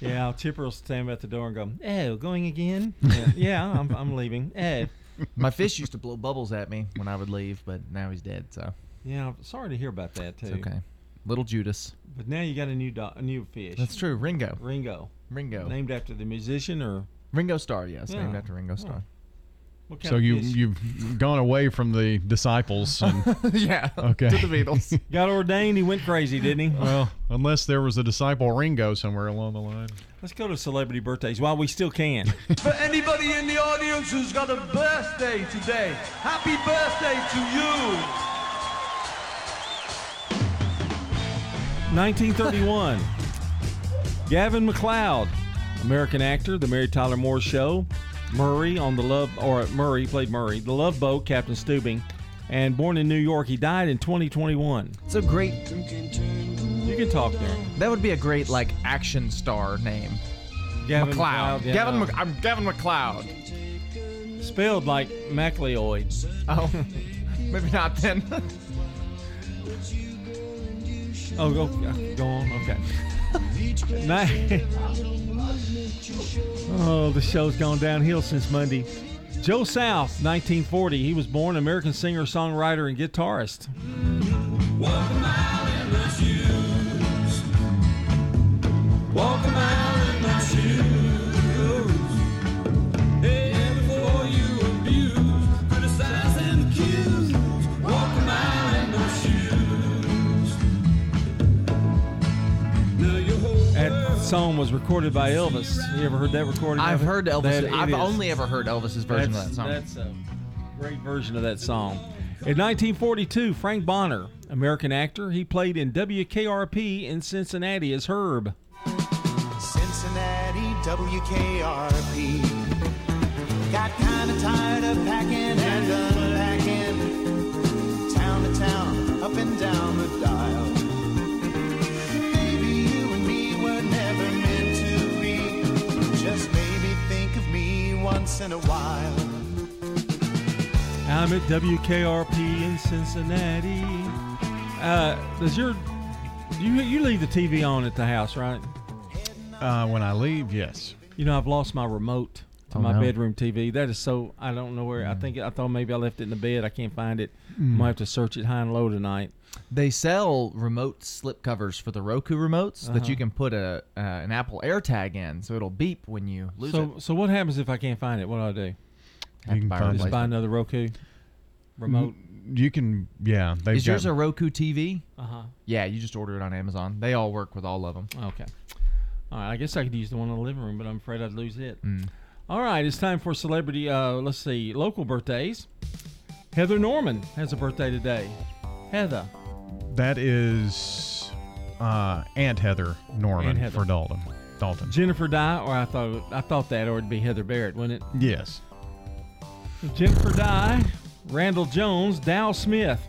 Yeah, Chipper will stand at the door and go, "Oh, going again? Yeah, yeah I'm, I'm leaving. Oh, My fish used to blow bubbles at me when I would leave, but now he's dead. So yeah. I'm sorry to hear about that too. it's okay. Little Judas. But now you got a new dog, a new fish. That's true. Ringo. Ringo. Ringo. Named after the musician or Ringo Starr. Yes, named Yeah. after Ringo Starr. What kind So you you've gone away from the disciples and yeah. Okay. To the Beatles. got ordained. He went crazy, didn't he? well, unless there was a disciple Ringo somewhere along the line. Let's go to celebrity birthdays while we still can. For anybody in the audience who's got a birthday today, happy birthday to you. 1931. Gavin McLeod, American actor, The Mary Tyler Moore Show, Murray on the Love, or Murray played Murray, The Love Boat, Captain Stubing, and born in New York. He died in 2021. It's a great. You can talk there. That would be a great like action star name. Gavin McLeod. McLeod, yeah. Gavin. Mc, I'm Gavin McLeod. Spelled like MacLeod. Oh, maybe not then. Oh, go, go on. Okay. Oh, the show's gone downhill since Monday. Joe South, 1940. He was born American singer, songwriter, and guitarist. Walk a mile in my song was recorded by Elvis. You ever heard that recording? I've heard Elvis. That I've is. only ever heard Elvis's version that's, of that song. That's a great version of that song. In 1942, Frank Bonner, American actor, he played in WKRP in Cincinnati as Herb. Cincinnati, WKRP. Got kinda tired of packing and once in a while. I'm at WKRP in Cincinnati. Uh, does your you you leave the TV on at the house, right? Uh, when I leave, yes. You know, I've lost my remote to Oh, my no. bedroom TV. That is so I don't know where. I think I thought maybe I left it in the bed. I can't find it. Mm. Might have to search it high and low tonight. They sell remote slip covers for the Roku remotes that Uh-huh. you can put a uh, an Apple AirTag in, so it'll beep when you lose so it. so what happens if I can't find it? What do I do? Have to can buy a find- Just buy replacement. another Roku remote. You can, yeah. They've Is yours got- a Roku TV? Uh-huh. Yeah, you just order it on Amazon. They all work with all of them. Okay. All right. I guess I could use the one in the living room, but I'm afraid I'd lose it. Mm. All right. It's time for celebrity. Uh, let's see. Local birthdays. Heather Norman has a birthday today. Heather. That is uh, Aunt Heather Norman Aunt Heather. for Dalton. Dalton. Jennifer Dye, or I thought I thought that, or it'd be Heather Barrett, wouldn't it? Yes. Jennifer Dye, Randall Jones, Dow Smith,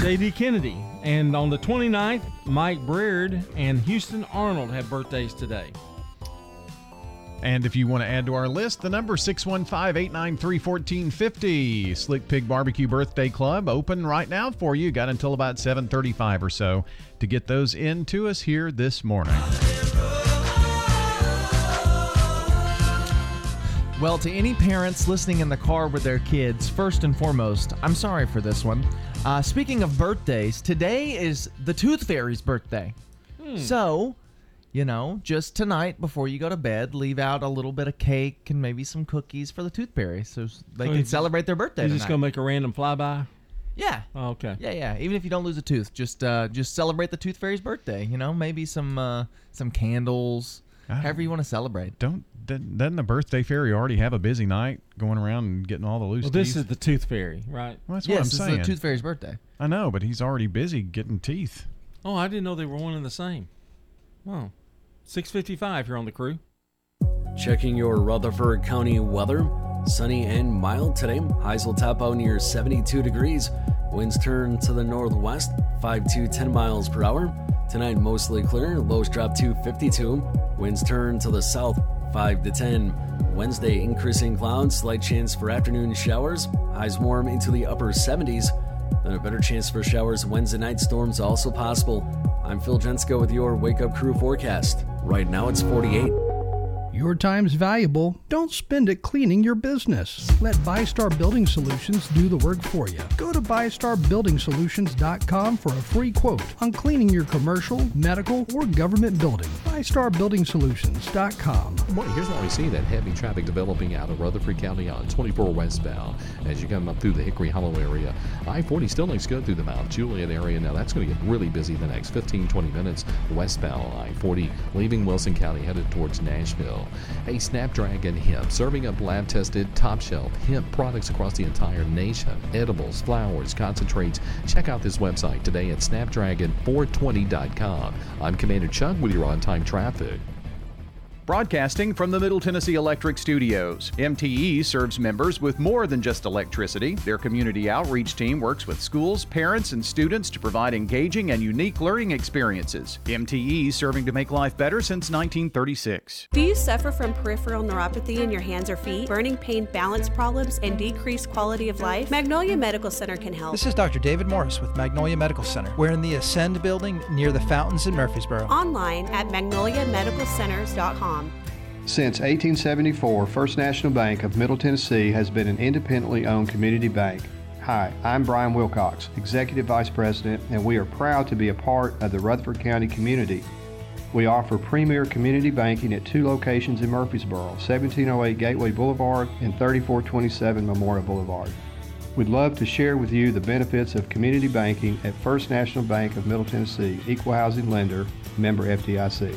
J.D. Kennedy, and on the 29th, Mike Breard and Houston Arnold have birthdays today. And if you want to add to our list, the number 615-893-1450. Slick Pig Barbecue Birthday Club open right now for you. Got until about 7:35 or so to get those in to us here this morning. Well, to any parents listening in the car with their kids, first and foremost, I'm sorry for this one. Uh, speaking of birthdays, today is the Tooth Fairy's birthday. Hmm. So, you know, just tonight before you go to bed, leave out a little bit of cake and maybe some cookies for the Tooth Fairy so they So can you- celebrate their birthday. You just tonight. gonna make a random flyby? Yeah. Oh, okay. Yeah, yeah. Even if you don't lose a tooth, just uh, just celebrate the Tooth Fairy's birthday. You know, maybe some uh, some candles, however you want to celebrate. Don't doesn't doesn't the birthday fairy already have a busy night going around and getting all the loose Well, this is the Tooth Fairy, right? Well, that's yes, what I'm this is saying. the Tooth Fairy's birthday. I know, but he's already busy getting teeth. Oh, I didn't know they were one and the same. Oh, 655 here on the crew. Checking your Rutherford County weather. Sunny and mild today. Highs will top out near 72 degrees. Winds turn to the northwest, 5 to 10 miles per hour. Tonight, mostly clear. Lows drop to 52. Winds turn to the south, 5 to 10. Wednesday, increasing clouds, slight chance for afternoon showers. Highs warm into the upper 70s. Then a better chance for showers Wednesday night. Storms also possible. I'm Phil Jensko with your Wake Up Crew forecast. Right now it's 48. Your time's valuable. Don't spend it cleaning your business. Let ByStar Building Solutions do the work for you. Go to ByStarBuildingSolutions.com for a free quote on cleaning your commercial, medical, or government building. ByStarBuildingSolutions.com. Morning. Here's what we see that heavy traffic developing out of Rutherford County on 24 westbound as you come up through the Hickory Hollow area. I 40 still looks good through the Mount Juliet area. Now that's going to get really busy the next 15 20 minutes westbound I 40 leaving Wilson County headed towards Nashville. A Snapdragon hemp serving up lab tested top shelf hemp products across the entire nation. Edibles, flowers, concentrates. Check out this website today at snapdragon420.com. I'm Commander Chuck with your on time traffic. Broadcasting from the Middle Tennessee Electric Studios. MTE serves members with more than just electricity. Their community outreach team works with schools, parents, and students to provide engaging and unique learning experiences. MTE serving to make life better since 1936. Do you suffer from peripheral neuropathy in your hands or feet, burning pain, balance problems, and decreased quality of life? Magnolia Medical Center can help. This is Dr. David Morris with Magnolia Medical Center. We're in the Ascend building near the fountains in Murfreesboro. Online at magnoliamedicalcenters.com. Since 1874, First National Bank of Middle Tennessee has been an independently owned community bank. Hi, I'm Brian Wilcox, Executive Vice President, and we are proud to be a part of the Rutherford County community. We offer premier community banking at two locations in Murfreesboro 1708 Gateway Boulevard and 3427 Memorial Boulevard. We'd love to share with you the benefits of community banking at First National Bank of Middle Tennessee, equal housing lender, member FDIC.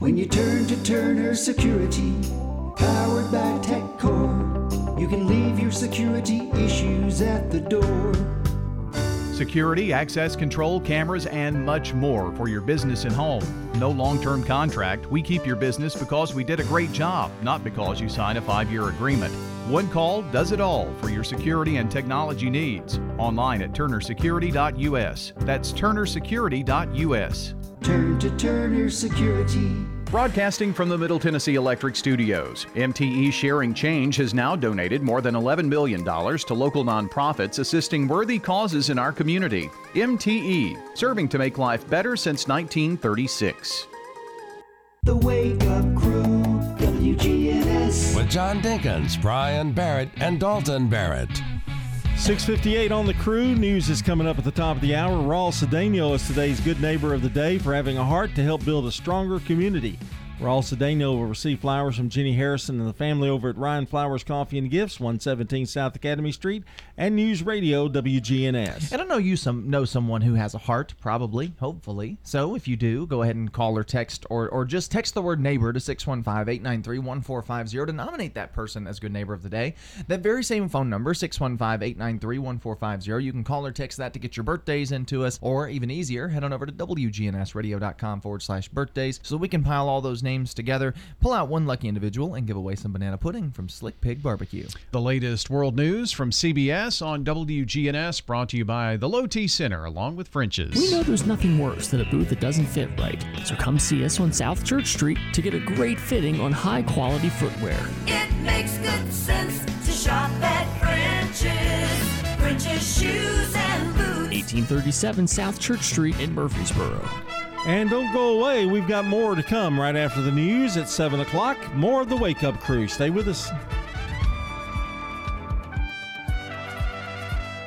When you turn to Turner Security, powered by TechCore, you can leave your security issues at the door. Security, access control, cameras, and much more for your business and home. No long term contract. We keep your business because we did a great job, not because you signed a five year agreement. One call does it all for your security and technology needs. Online at turnersecurity.us. That's turnersecurity.us. Turn to Turner Security. Broadcasting from the Middle Tennessee Electric Studios, MTE Sharing Change has now donated more than $11 million to local nonprofits assisting worthy causes in our community. MTE, serving to make life better since 1936. The Wake Up Crew, WGNS. With John Dinkins, Brian Barrett, and Dalton Barrett. 658 on the crew. News is coming up at the top of the hour. Raul Cedeno is today's good neighbor of the day for having a heart to help build a stronger community. Raul Cedeno will receive flowers from Jenny Harrison and the family over at Rion Flowers Coffee and Gifts, 117 South Academy Street, and News Radio WGNS. And I know you some know someone who has a heart, probably, hopefully. So if you do, go ahead and call or text or, or just text the word neighbor to 615-893-1450 to nominate that person as good neighbor of the day. That very same phone number, 615-893-1450. You can call or text that to get your birthdays into us, or even easier, head on over to WGNSradio.com forward slash birthdays so we can pile all those names together, pull out one lucky individual, and give away some banana pudding from Slick Pig Barbecue. The latest world news from CBS on WGNS brought to you by the Low T Center along with French's. We know there's nothing worse than a boot that doesn't fit right. So come see us on South Church Street to get a great fitting on high quality footwear. It makes good sense to shop at French's. French's shoes and boots. 1837 South Church Street in Murfreesboro. And don't go away. We've got more to come right after the news at 7 o'clock. More of the Wake Up Crew. Stay with us.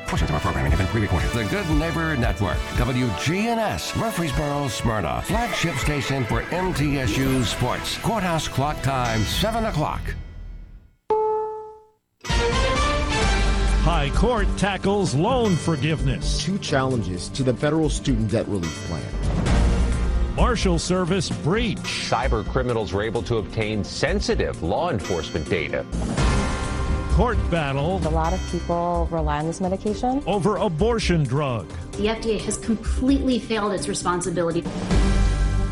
Portions of our programming have been pre-recorded. The Good Neighbor Network, WGNS, Murfreesboro, Smyrna, flagship station for MTSU Sports. Courthouse clock time, 7 o'clock. High Court tackles loan forgiveness. Two challenges to the federal student debt relief plan. Marshal Service breach. Cyber criminals were able to obtain sensitive law enforcement data. court battle A lot of people rely on this medication. over abortion drug. The FDA has completely failed its responsibility.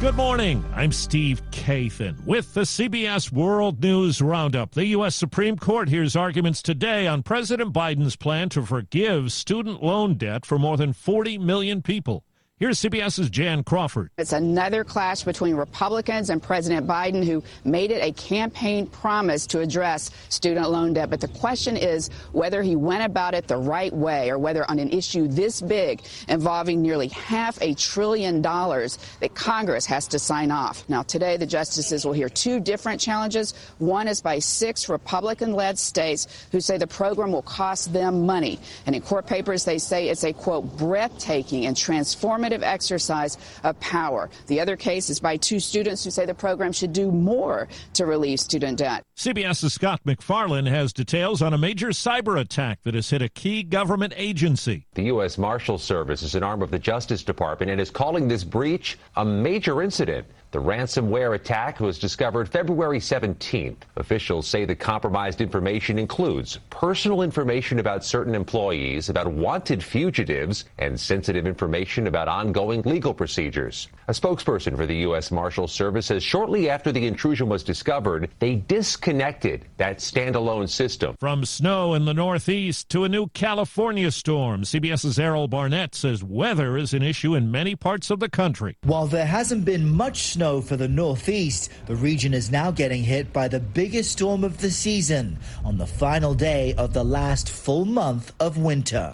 Good morning. I'm Steve Kathan with the CBS World News Roundup. The U.S. Supreme Court hears arguments today on President Biden's plan to forgive student loan debt for more than 40 million people. Here's CBS's Jan Crawford. It's another clash between Republicans and President Biden, who made it a campaign promise to address student loan debt. But the question is whether he went about it the right way or whether on an issue this big involving nearly half a trillion dollars that Congress has to sign off. Now, today, the justices will hear two different challenges. One is by six Republican led states who say the program will cost them money. And in court papers, they say it's a, quote, breathtaking and transformative exercise of power. The other case is by two students who say the program should do more to relieve student debt. CBS's Scott MacFarlane has details on a major cyber attack that has hit a key government agency. The U.S. Marshal Service is an arm of the Justice Department and is calling this breach a major incident. The ransomware attack was discovered February 17th. Officials say the compromised information includes personal information about certain employees, about wanted fugitives, and sensitive information about ongoing legal procedures. A spokesperson for the U.S. Marshal Service says shortly after the intrusion was discovered, they disconnected that standalone system. From snow in the Northeast to a new California storm, CBS's Errol Barnett says weather is an issue in many parts of the country. While there hasn't been much snow for the Northeast, the region is now getting hit by the biggest storm of the season on the final day of the last full month of winter.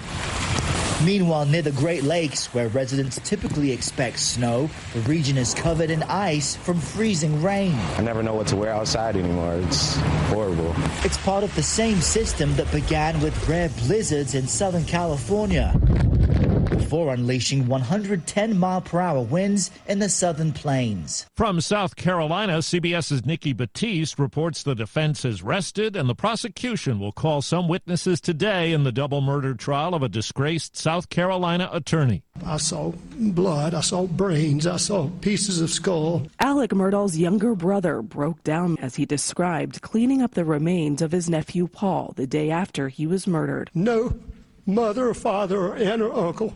Meanwhile, near the Great Lakes, where residents typically expect snow, the region is covered in ice from freezing rain. I never know what to wear outside anymore. It's horrible. It's part of the same system that began with rare blizzards in Southern California before unleashing 110 mile per hour winds in the southern plains. From South Carolina, CBS's Nikki Battiste reports the defense has rested and the prosecution will call some witnesses today in the double murder trial of a disgraced South Carolina attorney. I saw blood, I saw brains, I saw pieces of skull. Alex Murdaugh's younger brother broke down as he described cleaning up the remains of his nephew Paul the day after he was murdered. No mother or father or aunt or uncle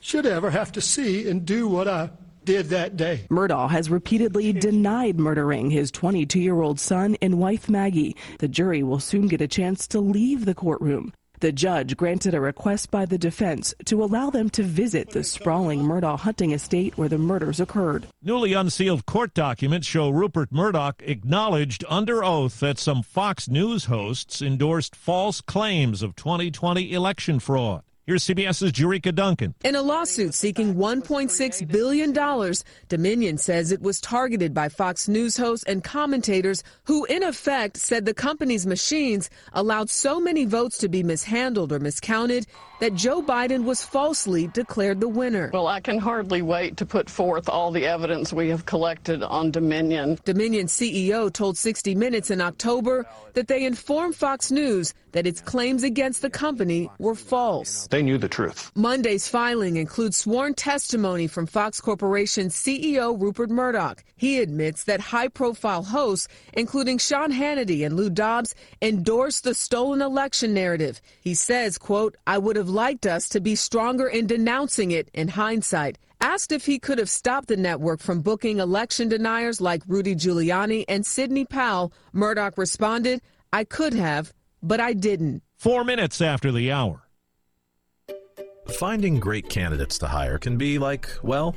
should ever have to see and do what I did that day. Murdaugh has repeatedly denied murdering his 22 year old son and wife Maggie. The jury will soon get a chance to leave the courtroom. The judge granted a request by the defense to allow them to visit the sprawling Murdaugh hunting estate where the murders occurred. Newly unsealed court documents show Rupert Murdoch acknowledged under oath that some Fox News hosts endorsed false claims of 2020 election fraud. Here's CBS's Jericka Duncan. In a lawsuit seeking $1.6 billion, Dominion says it was targeted by Fox News hosts and commentators who, in effect, said the company's machines allowed so many votes to be mishandled or miscounted that Joe Biden was falsely declared the winner. Well, I can hardly wait to put forth all the evidence we have collected on Dominion. Dominion CEO told 60 Minutes in October that they informed Fox News that its claims against the company were false. They knew the truth. Monday's filing includes sworn testimony from Fox Corporation CEO Rupert Murdoch. He admits that high profile hosts, including Sean Hannity and Lou Dobbs, endorsed the stolen election narrative. He says, quote, I would have liked us to be stronger in denouncing it in hindsight. Asked if he could have stopped the network from booking election deniers like Rudy Giuliani and Sidney Powell, Murdoch responded, I could have, but I didn't. Four minutes after the hour. Finding great candidates to hire can be like, well,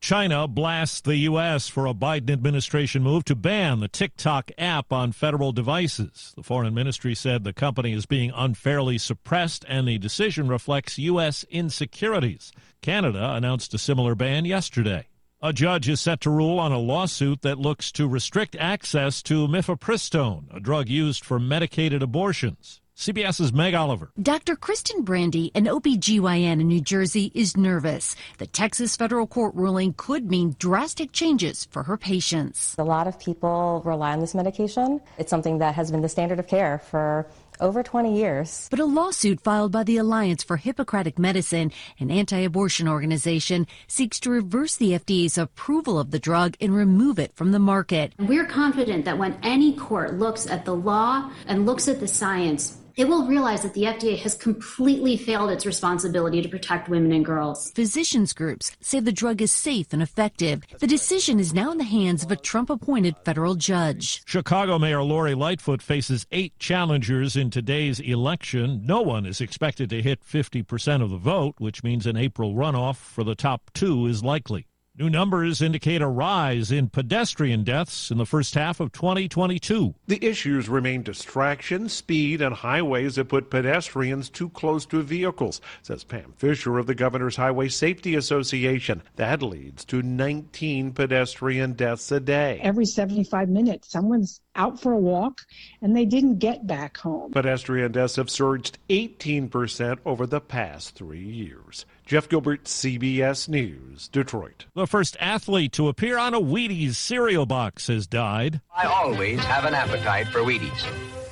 China blasts the U.S. for a Biden administration move to ban the TikTok app on federal devices. The foreign ministry said the company is being unfairly suppressed and the decision reflects U.S. insecurities. Canada announced a similar ban yesterday. A judge is set to rule on a lawsuit that looks to restrict access to mifepristone, a drug used for medicated abortions. CBS's Meg Oliver. Dr. Kristyn Brandi, an OBGYN in New Jersey, is nervous. The Texas federal court ruling could mean drastic changes for her patients. A lot of people rely on this medication. It's something that has been the standard of care for over 20 years. But a lawsuit filed by the Alliance for Hippocratic Medicine, an anti abortion organization, seeks to reverse the FDA's approval of the drug and remove it from the market. We're confident that when any court looks at the law and looks at the science, it will realize that the FDA has completely failed its responsibility to protect women and girls. Physicians groups say the drug is safe and effective. The decision is now in the hands of a Trump appointed federal judge. Chicago Mayor Lori Lightfoot faces eight challengers in today's election. No one is expected to hit 50% of the vote, which means an April runoff for the top two is likely. New numbers indicate a rise in pedestrian deaths in the first half of 2022. The issues remain distraction, speed, and highways that put pedestrians too close to vehicles, says Pam Fischer of the Governor's Highway Safety Association. That leads to 19 pedestrian deaths a day. Every 75 minutes, someone's out for a walk and they didn't get back home. Pedestrian deaths have surged 18% over the past three years. Jeff Gilbert, CBS News, Detroit. The first athlete to appear on a Wheaties cereal box has died. I always have an appetite for Wheaties.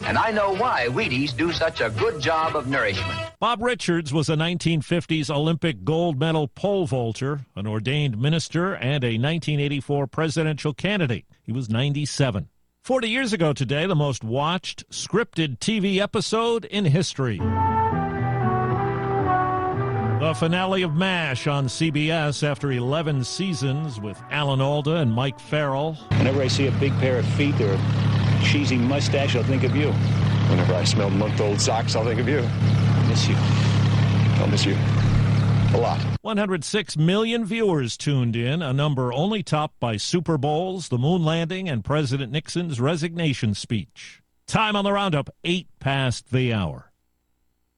And I know why Wheaties do such a good job of nourishment. Bob Richards was a 1950s Olympic gold medal pole vaulter, an ordained minister, and a 1984 presidential candidate. He was 97. 40 years ago today, the most watched scripted TV episode in history. The finale of MASH on CBS after 11 seasons with Alan Alda and Mike Farrell. Whenever I see a big pair of feet or a cheesy mustache, I'll think of you. Whenever I smell month-old socks, I'll think of you. I miss you. I'll miss you a lot. 106 million viewers tuned in, a number only topped by Super Bowls, the moon landing, and President Nixon's resignation speech. Time on the roundup, 8 past the hour.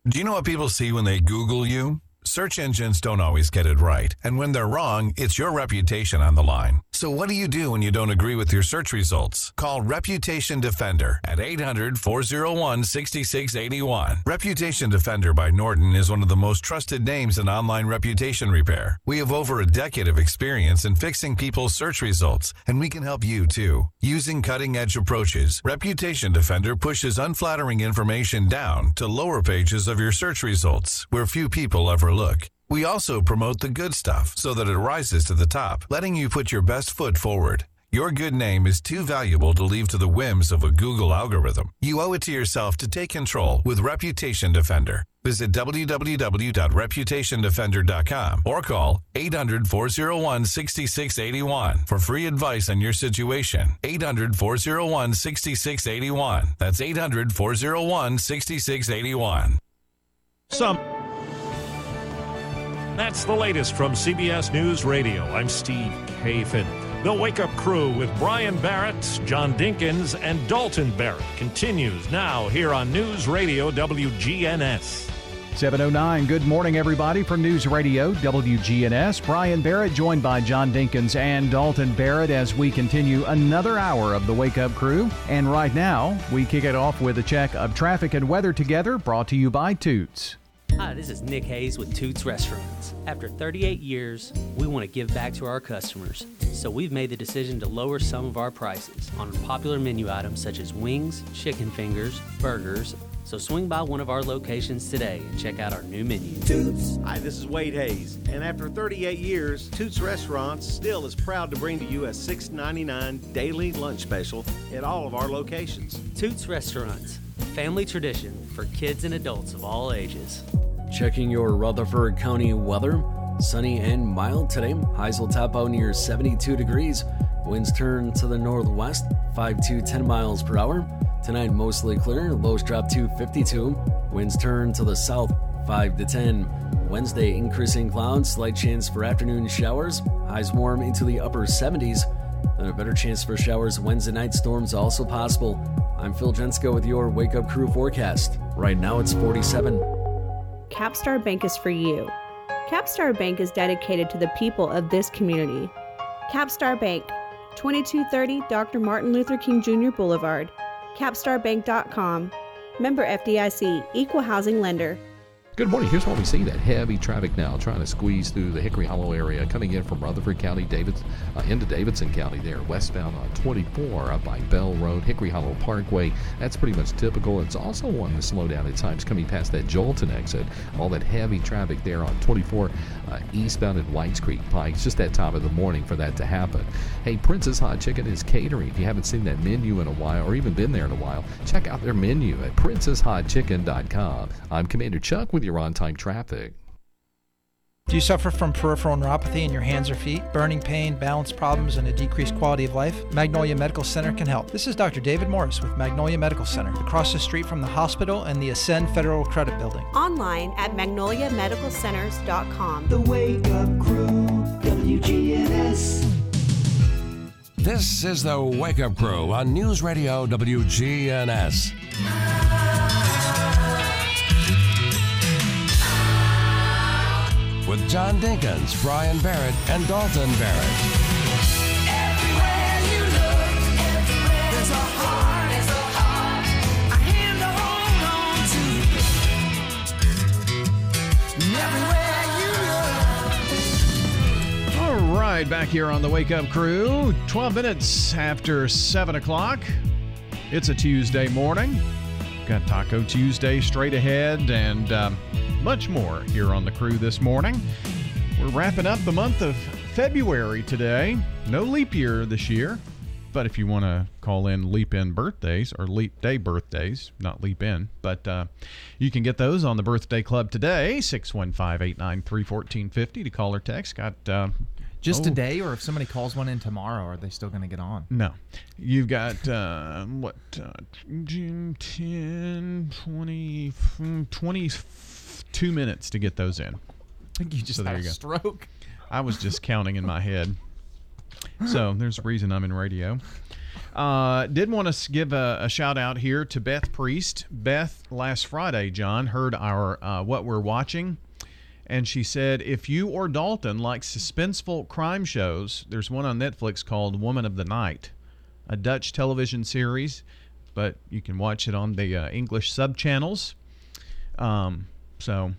Do you know what people see when they Google you? Search engines don't always get it right, and when they're wrong, it's your reputation on the line. So what do you do when you don't agree with your search results? Call Reputation Defender at 800-401-6681. Reputation Defender by Norton is one of the most trusted names in online reputation repair. We have over a decade of experience in fixing people's search results, and we can help you too. Using cutting-edge approaches, Reputation Defender pushes unflattering information down to lower pages of your search results, where few people ever look. We also promote the good stuff so that it rises to the top, letting you put your best foot forward. Your good name is too valuable to leave to the whims of a Google algorithm. You owe it to yourself to take control with Reputation Defender. Visit www.reputationdefender.com or call 800 401 6681 for free advice on your situation. 800 401 6681. That's 800 401 6681. Some. That's the latest from CBS News Radio. I'm Steve Kathan. The Wake Up Crew with Brian Barrett, John Dinkins, and Dalton Barrett continues now here on News Radio WGNS. 709. Good morning, everybody, from News Radio WGNS. Brian Barrett joined by John Dinkins and Dalton Barrett as we continue another hour of the Wake Up Crew. And right now, we kick it off with a check of traffic and weather together, brought to you by Toots. Hi, this is Nick Hayes with Toots Restaurants. After 38 years, we want to give back to our customers. So we've made the decision to lower some of our prices on popular menu items such as wings, chicken fingers, burgers. So swing by one of our locations today and check out our new menu. Toots. Hi, this is Wade Hayes, and after 38 years, Toots Restaurants still is proud to bring to you a $6.99 daily lunch special at all of our locations. Toots Restaurants, family tradition for kids and adults of all ages. Checking your Rutherford County weather. Sunny and mild today. Highs will top out near 72 degrees. Winds turn to the northwest, 5 to 10 miles per hour. Tonight, mostly clear. Lows drop to 52. Winds turn to the south, 5 to 10. Wednesday, increasing clouds, slight chance for afternoon showers, highs warm into the upper 70s. Then a better chance for showers Wednesday night storms also possible. I'm Phil Jensko with your Wake Up Crew forecast. Right now it's 47. Capstar Bank is for you. Capstar Bank is dedicated to the people of this community. Capstar Bank, 2230 Dr. Martin Luther King Jr. Boulevard, capstarbank.com. Member FDIC, equal housing lender. Good morning. Here's what we see that heavy traffic now trying to squeeze through the Hickory Hollow area, coming in from Rutherford County, Davids, uh, into Davidson County there, westbound on 24 up by Bell Road, Hickory Hollow Parkway. That's pretty much typical. It's also one to slow down at times coming past that Joelton exit. All that heavy traffic there on 24 uh, eastbound at Whites Creek Pike. It's just that time of the morning for that to happen. Hey, Prince's Hot Chicken is catering. If you haven't seen that menu in a while or even been there in a while, check out their menu at princeshotchicken.com. I'm Commander Chuck with your on time traffic. Do you suffer from peripheral neuropathy in your hands or feet, burning pain, balance problems, and a decreased quality of life? Magnolia Medical Center can help. This is Dr. David Morris with Magnolia Medical Center, across the street from the hospital and the Ascend Federal Credit Building. Online at magnoliamedicalcenters.com. The Wake Up Crew, WGNS. This is the Wake Up Crew on News Radio WGNS. With John Dinkins, Brian Barrett, and Dalton Barrett. All right, back here on the Wake Up Crew, 12 minutes after 7 o'clock. It's a Tuesday morning. Got Taco Tuesday straight ahead and um, much more here on the crew this morning. We're wrapping up the month of February today. No leap year this year, but if you want to call in leap in birthdays or leap day birthdays, not leap in, but uh, you can get those on the birthday club today, 615 893 1450 to call or text. Got uh, just oh. today, or if somebody calls one in tomorrow, are they still going to get on? No. You've got, uh, what, uh, 10, 20, 24 two minutes to get those in. I think you just so had there you a go. stroke. I was just counting in my head. So there's a reason I'm in radio. Uh, did want to give a, a, shout out here to Beth Priest. Beth last Friday, John heard our uh, what we're watching, and she said if you or Dalton like suspenseful crime shows, there's one on Netflix called Woman of the Night, a Dutch television series, but you can watch it on the uh, English sub channels. Um, so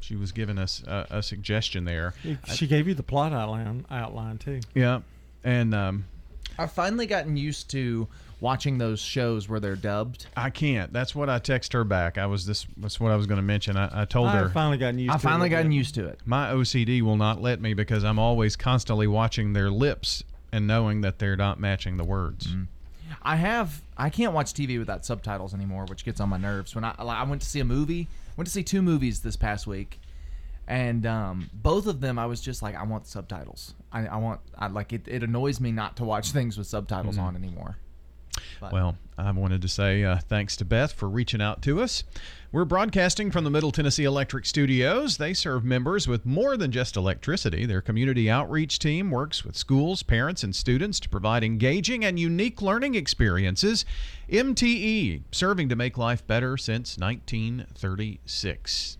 she was giving us a, a suggestion there. She gave you the plot outline outline too. Yeah, and um, I've finally gotten used to watching those shows where they're dubbed. I can't. That's what I text her back. I was this. That's what I was going to mention. I, I told her. I've finally gotten used I to it finally little gotten bit. used to it. My OCD will not let me because I'm always constantly watching their lips and knowing that they're not matching the words. I have I can't watch TV without subtitles anymore, which gets on my nerves. When I I went to see a movie, went to see two movies this past week, and um, both of them I was just like, I want subtitles. I, I want I like it. It annoys me not to watch things with subtitles Mhm. on anymore. But- Well, I wanted to say uh, thanks to Beth for reaching out to us. We're broadcasting from the Middle Tennessee Electric Studios. They serve members with more than just electricity. Their community outreach team works with schools, parents, and students to provide engaging and unique learning experiences. MTE, serving to make life better since 1936.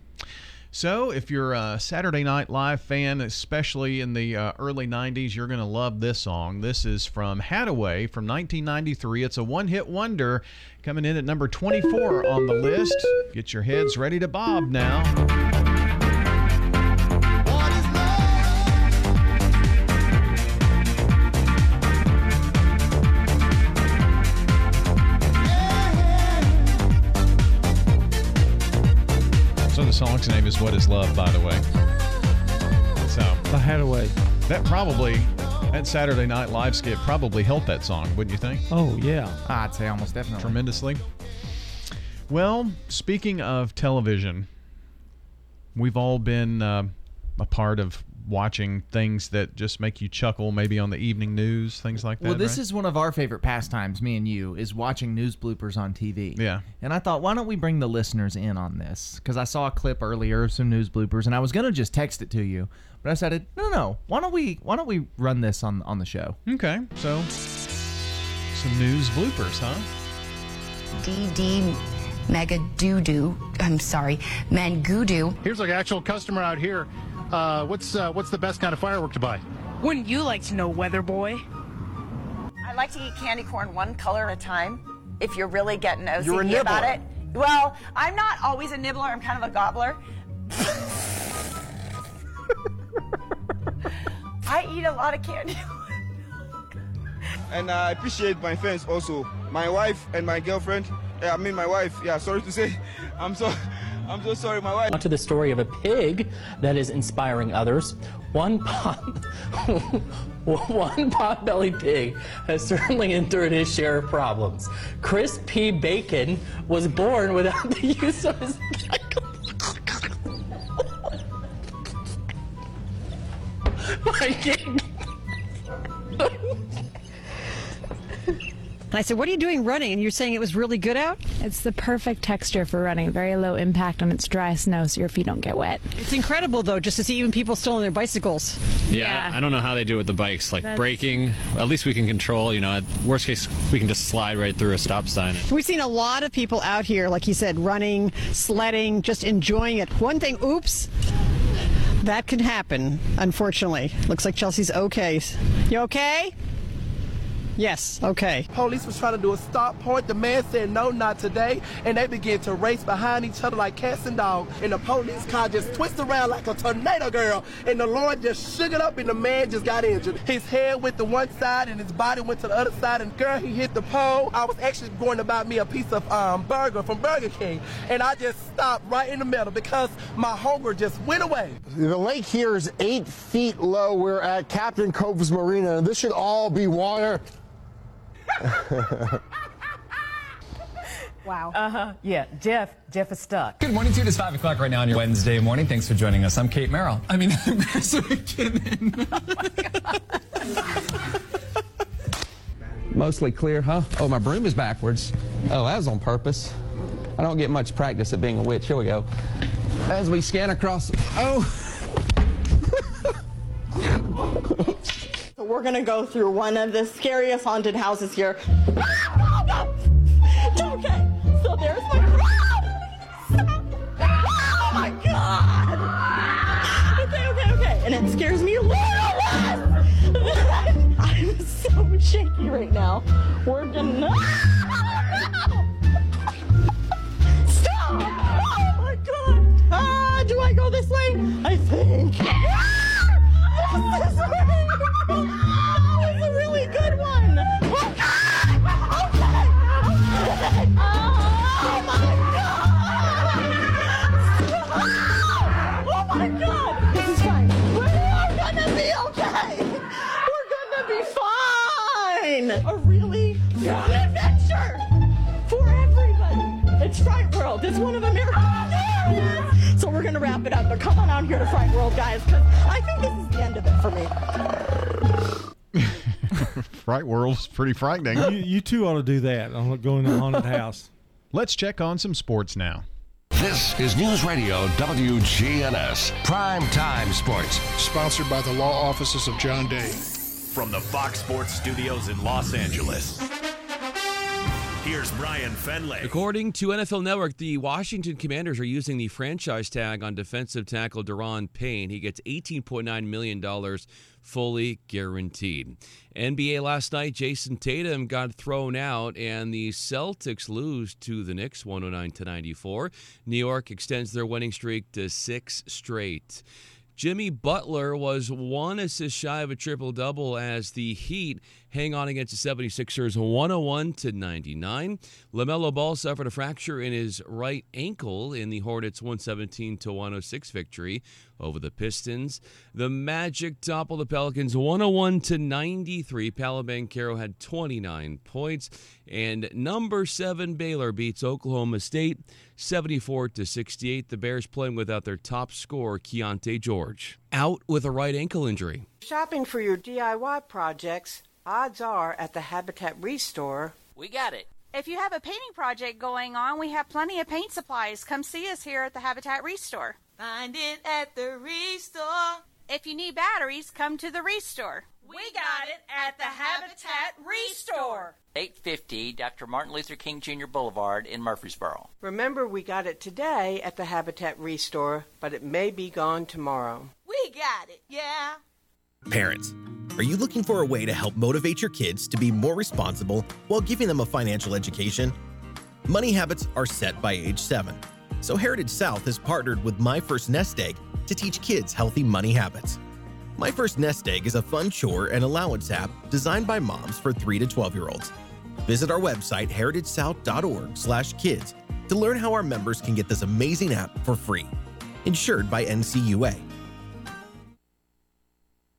So, if you're a Saturday Night Live fan, especially in the uh, early 90s, you're going to love this song. This is from Hadaway from 1993. It's a one hit wonder coming in at number 24 on the list. Get your heads ready to bob now. Song's name is What is Love, by the way. So, The Hadaway. that probably, that Saturday Night Live skit probably helped that song, wouldn't you think? Oh yeah. I'd say almost definitely. tremendously. Well, speaking of television, we've all been uh, a part of watching things that just make you chuckle, maybe on the evening news, things like that. Well, this right? is one of our favorite pastimes, me and you, is watching news bloopers on TV. Yeah. And I thought, why don't we bring the listeners in on this? Because I saw a clip earlier of some news bloopers, and I was gonna just text it to you, but I said, no, no, no. Why don't we? Why don't we run this on on the show? Okay. So some news bloopers, huh? DD Mega Doo Doo. I'm sorry, Mangudu. Here's an actual customer out here. Uh, what's uh, what's the best kind of firework to buy? Wouldn't you like to know, weather boy? I like to eat candy corn one color at a time. If you're really getting You're a OCD about it. Well, I'm not always a nibbler. I'm kind of a gobbler. I eat a lot of candy. and I appreciate my friends also. My wife and my girlfriend. Yeah, I mean my wife. Yeah, sorry to say. I'm so I'm so sorry, my wife. To the story of a pig that is inspiring others. One pot, one pot-bellied pig has certainly endured his share of problems. Chris P. Bacon was born without the use of his. My king. And I said, What are you doing running? And you're saying it was really good out? It's the perfect texture for running. Very low impact on its dry snow, so your feet don't get wet. It's incredible, though, just to see even people still on their bicycles. Yeah, I I don't know how they do it with the bikes. Like That's- braking, at least we can control. You know, at worst case, we can just slide right through a stop sign. We've seen a lot of people out here, like you said, running, sledding, just enjoying it. One thing, oops, that can happen, unfortunately. Looks like Chelsea's okay. You okay? Yes, okay. Police was trying to do a stop point. The man said no, not today, and they began to race behind each other like cats and dogs. And the police car just twisted around like a tornado, girl. And the Lord just shook it up, and the man just got injured. His head went to one side, and his body went to the other side. And girl, he hit the pole. I was actually going to buy me a piece of um, burger from Burger King, and I just stopped right in the middle because my hunger just went away. The lake here is eight feet low. We're at Captain Cove's Marina, and this should all be water. Wow. Uh huh. Yeah, Jeff. Jeff is stuck. Good morning to you. It is 5 o'clock right now on your Wednesday morning. Thanks for joining us. I'm Kate Merrill. I mean, I'm Chris McKinnon. Mostly clear, huh? Oh, my broom is backwards. Oh, that was on purpose. I don't get much practice at being a witch. Here we go. As we scan across. Oh! So we're gonna go through one of the scariest haunted houses here. okay, so there's my. Oh my god! Okay, okay, okay, and it scares me a little. I'm so shaky right now. We're gonna. Stop! Oh my god! Ah, do I go this way? I think. This was a really good one. Okay. Okay. Oh my god. Oh my god. This is fine. We're gonna be okay. We're gonna be fine. A really good adventure for everybody. It's Fright World. It's one of America's. So we're gonna wrap it up. But come on out here to Fright World, guys, because I think this is the end of it for me. Fright World's pretty frightening. You, you two ought to do that. I'm going to a haunted house. Let's check on some sports now. This is News Radio WGNS Prime Time Sports. Sponsored by the law offices of John Day. From the Fox Sports Studios in Los Angeles. Here's Brian Fenley. According to NFL Network, the Washington Commanders are using the franchise tag on defensive tackle Daron Payne. He gets $18.9 million fully guaranteed. NBA last night, Jayson Tatum got thrown out, and the Celtics lose to the Knicks 109 to 94. New York extends their winning streak to six straight. Jimmy Butler was one assist shy of a triple double as the Heat hang on against the 76ers 101 to 99. LaMelo Ball suffered a fracture in his right ankle in the Hornets 117 to 106 victory over the Pistons. The Magic toppled the Pelicans 101 to 93. Paolo Banchero had 29 points and number 7 Baylor beats Oklahoma State 74 to 68. The Bears playing without their top scorer Keyonte. George, out with a right ankle injury. Shopping for your DIY projects, odds are at the Habitat Restore. We got it. If you have a painting project going on, we have plenty of paint supplies. Come see us here at the Habitat Restore. Find it at the Restore. If you need batteries, come to the Restore. We got it at the Habitat Restore. 850 Dr. Martin Luther King Jr. Boulevard in Murfreesboro. Remember, we got it today at the Habitat Restore, but it may be gone tomorrow. We got it, yeah. Parents, are you looking for a way to help motivate your kids to be more responsible while giving them a financial education? Money habits are set by age 7. So Heritage South has partnered with My First Nest Egg to teach kids healthy money habits. My First Nest Egg is a fun chore and allowance app designed by moms for 3 to 12 year olds. Visit our website heritagesouth.org/kids to learn how our members can get this amazing app for free. Insured by NCUA.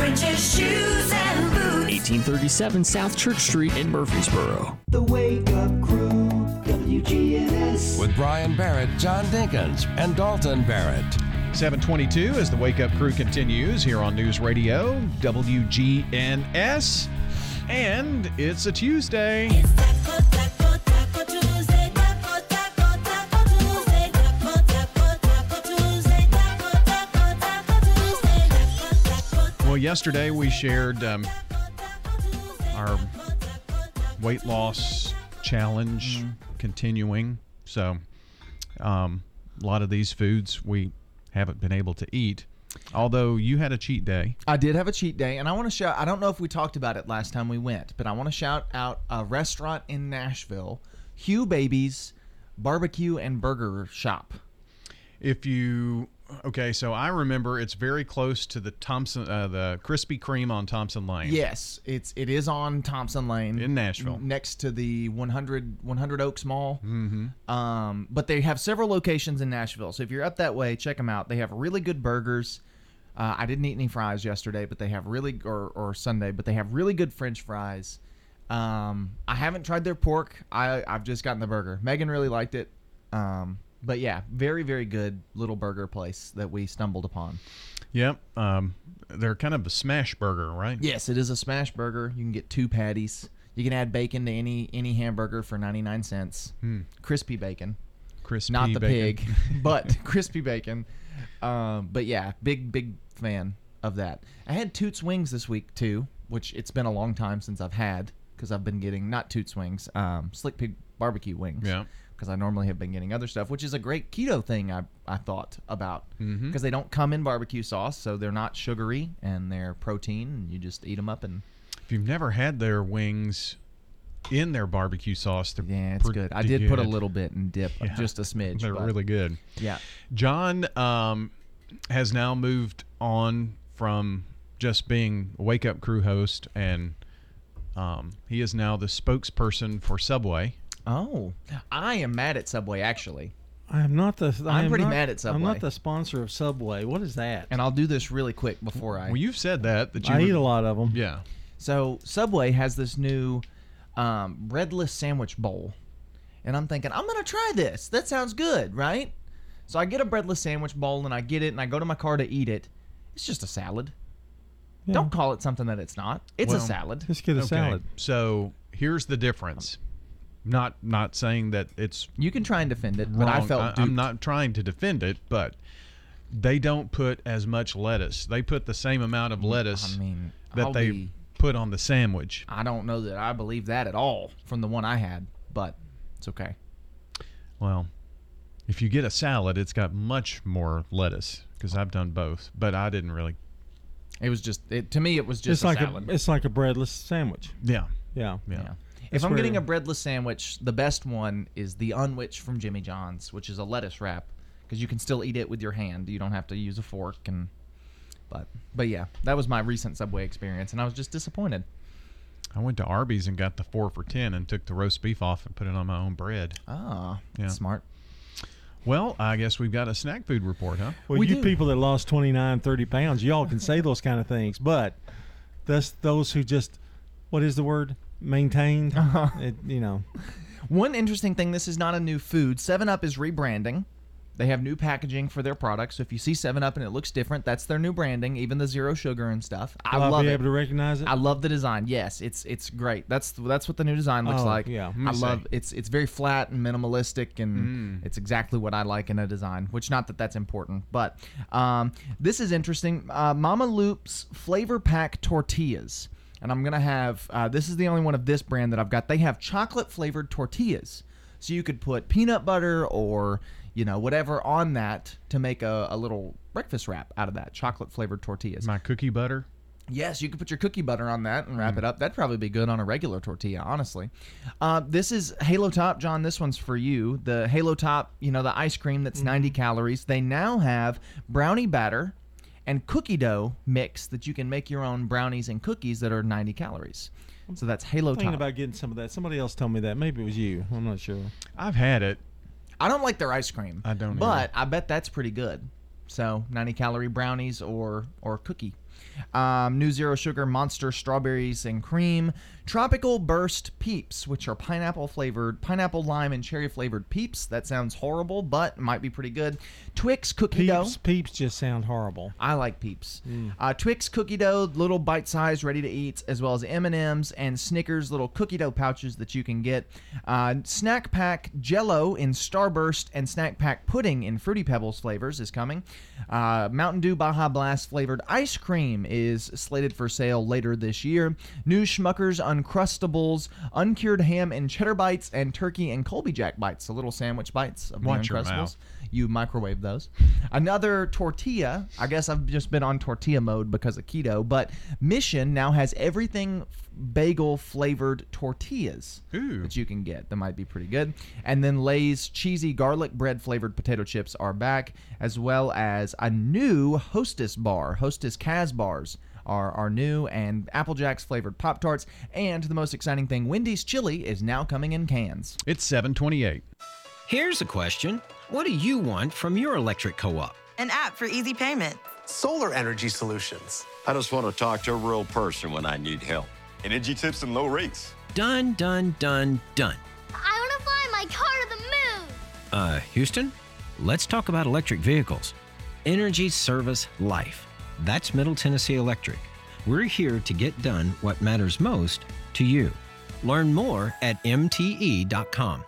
French's Shoes and Boots. 1837 South Church Street in Murfreesboro. The Wake Up Crew, WGNS. With Brian Barrett, John Dinkins, and Dalton Barrett. 722 as the Wake Up Crew continues here on News Radio, WGNS. And it's a Tuesday. Well, yesterday we shared um, our weight loss challenge continuing. So, um, a lot of these foods we haven't been able to eat. Although you had a cheat day. I did have a cheat day, and I want to shout. I don't know if we talked about it last time we went, but I want to shout out a restaurant in Nashville, Hugh Baby's Barbecue and Burger Shop. If you okay, so I remember it's very close to the Thompson, uh, the Krispy Kreme on Thompson Lane. Yes, it's it is on Thompson Lane in Nashville, next to the 100 100 Oaks Mall. Mm-hmm. Um, but they have several locations in Nashville, so if you're up that way, check them out. They have really good burgers. Uh, I didn't eat any fries yesterday, but they have really or or Sunday, but they have really good French fries. Um, I haven't tried their pork. I I've just gotten the burger. Megan really liked it. Um, but yeah, very very good little burger place that we stumbled upon. Yep. Um, they're kind of a smash burger, right? Yes, it is a smash burger. You can get two patties. You can add bacon to any any hamburger for 99 cents. Hmm. Crispy bacon. Crispy Not the bacon. pig, but crispy bacon. Um, but yeah, big big fan of that. I had Toots wings this week too, which it's been a long time since I've had because I've been getting not Toots wings, um, Slick Pig barbecue wings. Yeah. Because I normally have been getting other stuff, which is a great keto thing I, I thought about. Because Mhm. they don't come in barbecue sauce, so they're not sugary and they're protein, and you just eat them up and If you've never had their wings in their barbecue sauce, they're yeah, it's good. I did put a little bit and dip, Yeah. just a smidge. They're but- really good. Yeah. John um, has now moved on from just being a wake up crew host, and um, he is now the spokesperson for Subway. Oh, I am mad at Subway actually. I am not the. I I'm am pretty not- mad at Subway. I'm not the sponsor of Subway. What is that? And I'll do this really quick before I. Well, you've said that that you I would- eat a lot of them. Yeah. So Subway has this new um, breadless sandwich bowl, and I'm thinking I'm gonna try this. That sounds good, right? So I get a breadless sandwich bowl and I get it and I go to my car to eat it. It's just a salad. Don't call it something that it's not. It's a Well, salad. okay, So here's the difference. Not not saying that it's you can try and defend it, wrong. but I felt I, am not trying to defend it, but they don't put as much lettuce. They put the same amount of lettuce I mean, that I'll they be- put on the sandwich. I don't know that I believe that at all from the one I had, but it's okay. Well, if you get a salad, it's got much more lettuce because I've done both, but I didn't really. It was just it, to me. It was just it's like a salad. a it's like a breadless sandwich. Yeah. Yeah. Yeah. If That's I'm where- getting a breadless sandwich, the best one is the unwich from Jimmy John's, which is a lettuce wrap because you can still eat it with your hand. You don't have to use a fork and. But but yeah, that was my recent Subway experience, and I was just disappointed. I went to Arby's and got the four for ten and took the roast beef off and put it on my own bread. Ah, yeah. smart. Well, I guess we've got a snack food report, huh? Well, you people that lost 29, 30 pounds, y'all can say those kind of things, but that's those who just, what is the word? Maintained. Uh-huh. It, you know. One interesting thing: this is not a new food. Seven Up is rebranding. They have new packaging for their products. So if you see Seven Up and it looks different, that's their new branding. Even the zero sugar and stuff. I Will I love be it. able to recognize it? I love the design. Yes, it's it's great. That's that's what the new design looks Oh, like. yeah. Let me I see. love it's it's very flat and minimalistic, and Mm. it's exactly what I like in a design. Which not that that's important, but um, this is interesting. Uh, Mama Loop's flavor pack tortillas, and I'm gonna have uh, this is the only one of this brand that I've got. They have chocolate flavored tortillas, so you could put peanut butter or you know whatever on that to make a, a little breakfast wrap out of that chocolate flavored tortillas. My cookie butter. Yes, you could put your cookie butter on that and wrap it up. That'd probably be good on a regular tortilla, honestly. Uh, this is Halo Top, John. This one's for you. The Halo Top, you know, the ice cream that's 90 calories. They now have brownie batter and cookie dough mix that you can make your own brownies and cookies that are 90 calories. So that's Halo thinking Top. about getting some of that. Somebody else told me that. Maybe it was you. I'm not sure. I've had it. I don't like their ice cream. I don't But I bet that's pretty good. So 90 calorie brownies or or cookie. Um, new zero sugar monster strawberries and cream. Tropical burst peeps, which are pineapple flavored, pineapple lime and cherry flavored peeps. That sounds horrible, but might be pretty good. Twix cookie dough. Peeps, peeps just sound horrible. I like Peeps. Mm. Uh, Twix cookie dough, little bite-sized, ready to eat, as well as M&Ms and Snickers little cookie dough pouches that you can get. Uh, snack pack Jello in Starburst and snack pack pudding in Fruity Pebbles flavors is coming. Uh, Mountain Dew Baja Blast flavored ice cream is slated for sale later this year. New Smuckers Uncrustables, uncured ham and cheddar bites, and turkey and Colby Jack bites, the little sandwich bites of Watch your Uncrustables you microwave those. Another tortilla. I guess I've just been on tortilla mode because of keto, but Mission now has everything bagel flavored tortillas that you can get. That might be pretty good. And then Lay's cheesy garlic bread flavored potato chips are back, as well as a new Hostess bar, Hostess Kazbars. Are, are new and Apple Jacks flavored Pop Tarts, and the most exciting thing, Wendy's chili is now coming in cans. It's 728. Here's a question What do you want from your electric co op? An app for easy payment. Solar energy solutions. I just want to talk to a real person when I need help. Energy tips and low rates. Done, done, done, done. I want to fly my car to the moon. Uh, Houston, let's talk about electric vehicles. Energy Service Life. That's Middle Tennessee Electric. We're here to get done what matters most to you. Learn more at MTE.com.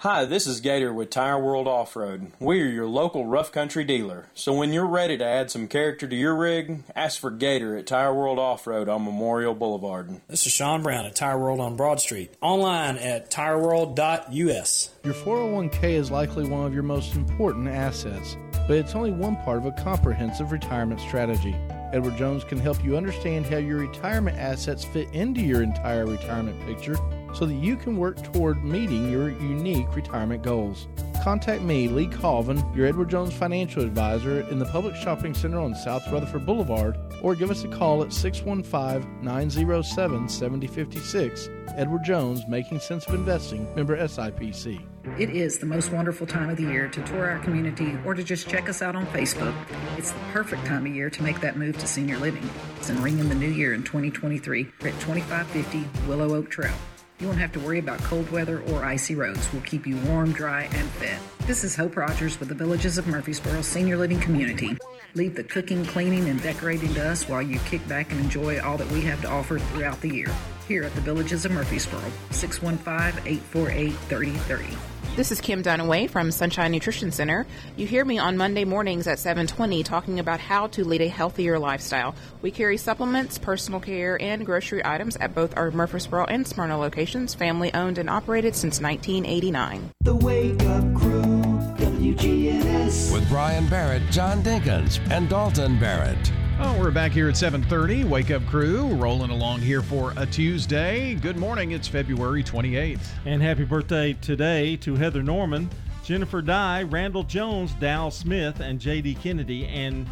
Hi, this is Gator with Tire World Off Road. We are your local rough country dealer. So when you're ready to add some character to your rig, ask for Gator at Tire World Off Road on Memorial Boulevard. This is Sean Brown at Tire World on Broad Street. Online at tireworld.us. Your 401k is likely one of your most important assets, but it's only one part of a comprehensive retirement strategy. Edward Jones can help you understand how your retirement assets fit into your entire retirement picture so that you can work toward meeting your unique retirement goals. Contact me, Lee Colvin, your Edward Jones financial advisor in the Public Shopping Center on South Rutherford Boulevard, or give us a call at 615 907 7056. Edward Jones, Making Sense of Investing, member SIPC. It is the most wonderful time of the year to tour our community or to just check us out on Facebook. It's the perfect time of year to make that move to senior living. and ring in the new year in 2023 at 2550 Willow Oak Trail. You won't have to worry about cold weather or icy roads. We'll keep you warm, dry, and fed. This is Hope Rogers with the Villages of Murfreesboro Senior Living Community. Leave the cooking, cleaning, and decorating to us while you kick back and enjoy all that we have to offer throughout the year. Here at the Villages of Murfreesboro, 615 848 3030. This is Kim Dunaway from Sunshine Nutrition Center. You hear me on Monday mornings at 7:20 talking about how to lead a healthier lifestyle. We carry supplements, personal care, and grocery items at both our Murfreesboro and Smyrna locations, family owned and operated since 1989. The Wake Up Crew, WGNS. With Brian Barrett, John Dinkins, and Dalton Barrett. Oh, we're back here at 7:30. Wake up crew, rolling along here for a Tuesday. Good morning. It's February 28th. And happy birthday today to Heather Norman, Jennifer Dye, Randall Jones, Dal Smith, and J.D. Kennedy. And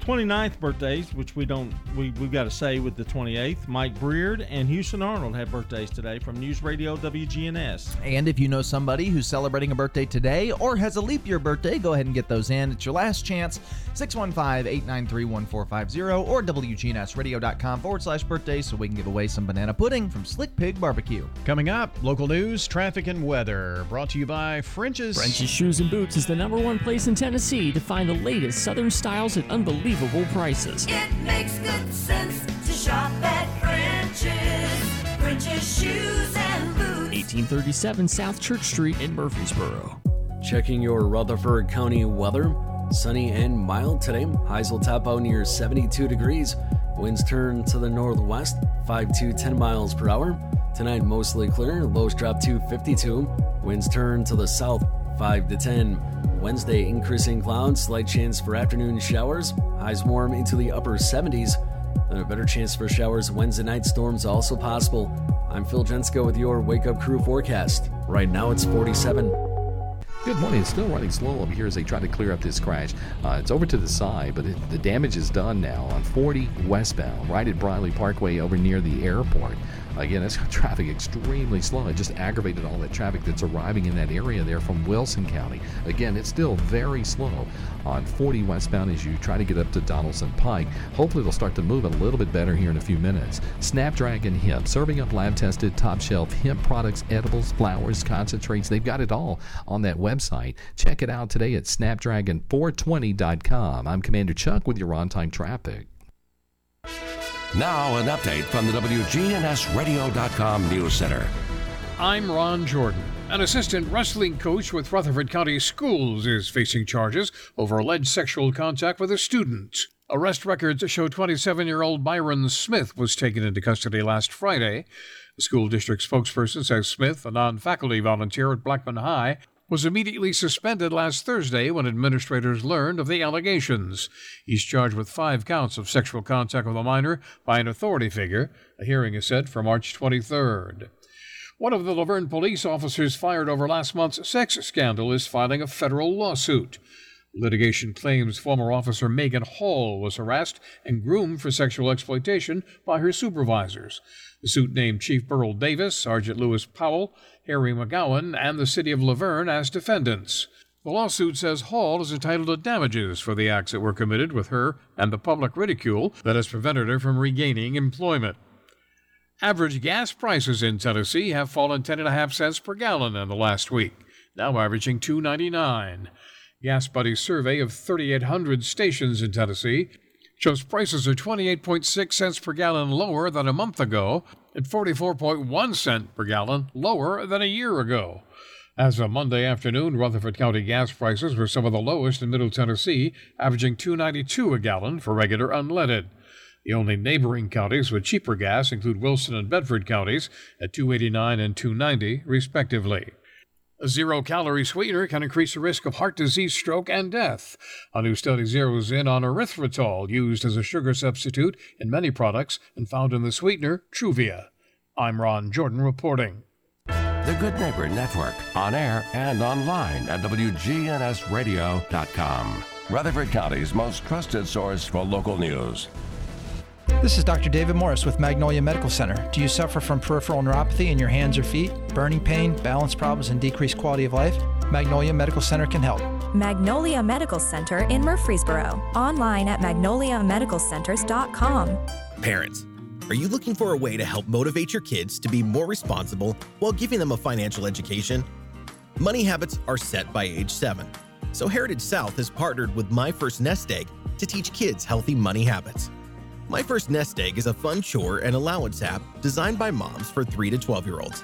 29th birthdays, which we don't, we, we've got to say with the 28th, Mike Breard and Houston Arnold have birthdays today from News Radio WGNS. And if you know somebody who's celebrating a birthday today or has a leap year birthday, go ahead and get those in. It's your last chance. 615 893 1450 or WGNSradio.com forward slash birthday so we can give away some banana pudding from Slick Pig Barbecue. Coming up, local news, traffic, and weather. Brought to you by French's. French's Shoes and Boots is the number one place in Tennessee to find the latest Southern styles at unbelievable prices. It makes good sense to shop at French's. French's Shoes and Boots. 1837 South Church Street in Murfreesboro. Checking your Rutherford County weather. Sunny and mild today. Highs will top out near 72 degrees. Winds turn to the northwest, 5 to 10 miles per hour. Tonight, mostly clear. Lows drop to 52. Winds turn to the south, 5 to 10. Wednesday, increasing clouds, slight chance for afternoon showers. Highs warm into the upper 70s. Then a better chance for showers Wednesday night storms also possible. I'm Phil Jensko with your Wake Up Crew forecast. Right now it's 47. Good morning. It's still running slow over here as they try to clear up this crash. Uh, it's over to the side, but it, the damage is done now on 40 westbound, right at Briley Parkway over near the airport. Again, got traffic extremely slow. It just aggravated all that traffic that's arriving in that area there from Wilson County. Again, it's still very slow on 40 westbound as you try to get up to Donaldson Pike. Hopefully, it'll start to move a little bit better here in a few minutes. Snapdragon Hemp, serving up lab tested, top shelf hemp products, edibles, flowers, concentrates. They've got it all on that website. Check it out today at snapdragon420.com. I'm Commander Chuck with your on time traffic. Now, an update from the WGNSradio.com News Center. I'm Ron Jordan. An assistant wrestling coach with Rutherford County Schools is facing charges over alleged sexual contact with a student. Arrest records show 27 year old Byron Smith was taken into custody last Friday. The school district spokesperson says Smith, a non faculty volunteer at Blackman High, was immediately suspended last Thursday when administrators learned of the allegations. He's charged with five counts of sexual contact with a minor by an authority figure. A hearing is set for March 23rd. One of the La Vergne police officers fired over last month's sex scandal is filing a federal lawsuit. Litigation claims former officer Megan Hall was harassed and groomed for sexual exploitation by her supervisors. The suit named Chief Burl Davis, Sergeant Lewis Powell, Harry McGowan, and the city of La Vergne as defendants. The lawsuit says Hall is entitled to damages for the acts that were committed with her and the public ridicule that has prevented her from regaining employment. Average gas prices in Tennessee have fallen 10.5 cents per gallon in the last week, now averaging 2.99. GasBuddy's survey of 3,800 stations in Tennessee shows prices are 28.6 cents per gallon lower than a month ago and 44.1 cent per gallon lower than a year ago. As of Monday afternoon, Rutherford County gas prices were some of the lowest in Middle Tennessee, averaging 2.92 a gallon for regular unleaded. The only neighboring counties with cheaper gas include Wilson and Bedford counties at 289 and 290 respectively. A zero calorie sweetener can increase the risk of heart disease, stroke, and death. A new study zeroes in on erythritol, used as a sugar substitute in many products and found in the sweetener Truvia. I'm Ron Jordan reporting. The Good Neighbor Network, on air and online at WGNSradio.com. Rutherford County's most trusted source for local news. This is Dr. David Morris with Magnolia Medical Center. Do you suffer from peripheral neuropathy in your hands or feet, burning pain, balance problems, and decreased quality of life? Magnolia Medical Center can help. Magnolia Medical Center in Murfreesboro. Online at magnoliamedicalcenters.com. Parents, are you looking for a way to help motivate your kids to be more responsible while giving them a financial education? Money habits are set by age 7. So Heritage South has partnered with My First Nest Egg to teach kids healthy money habits. My First Nest Egg is a fun chore and allowance app designed by moms for 3 to 12 year olds.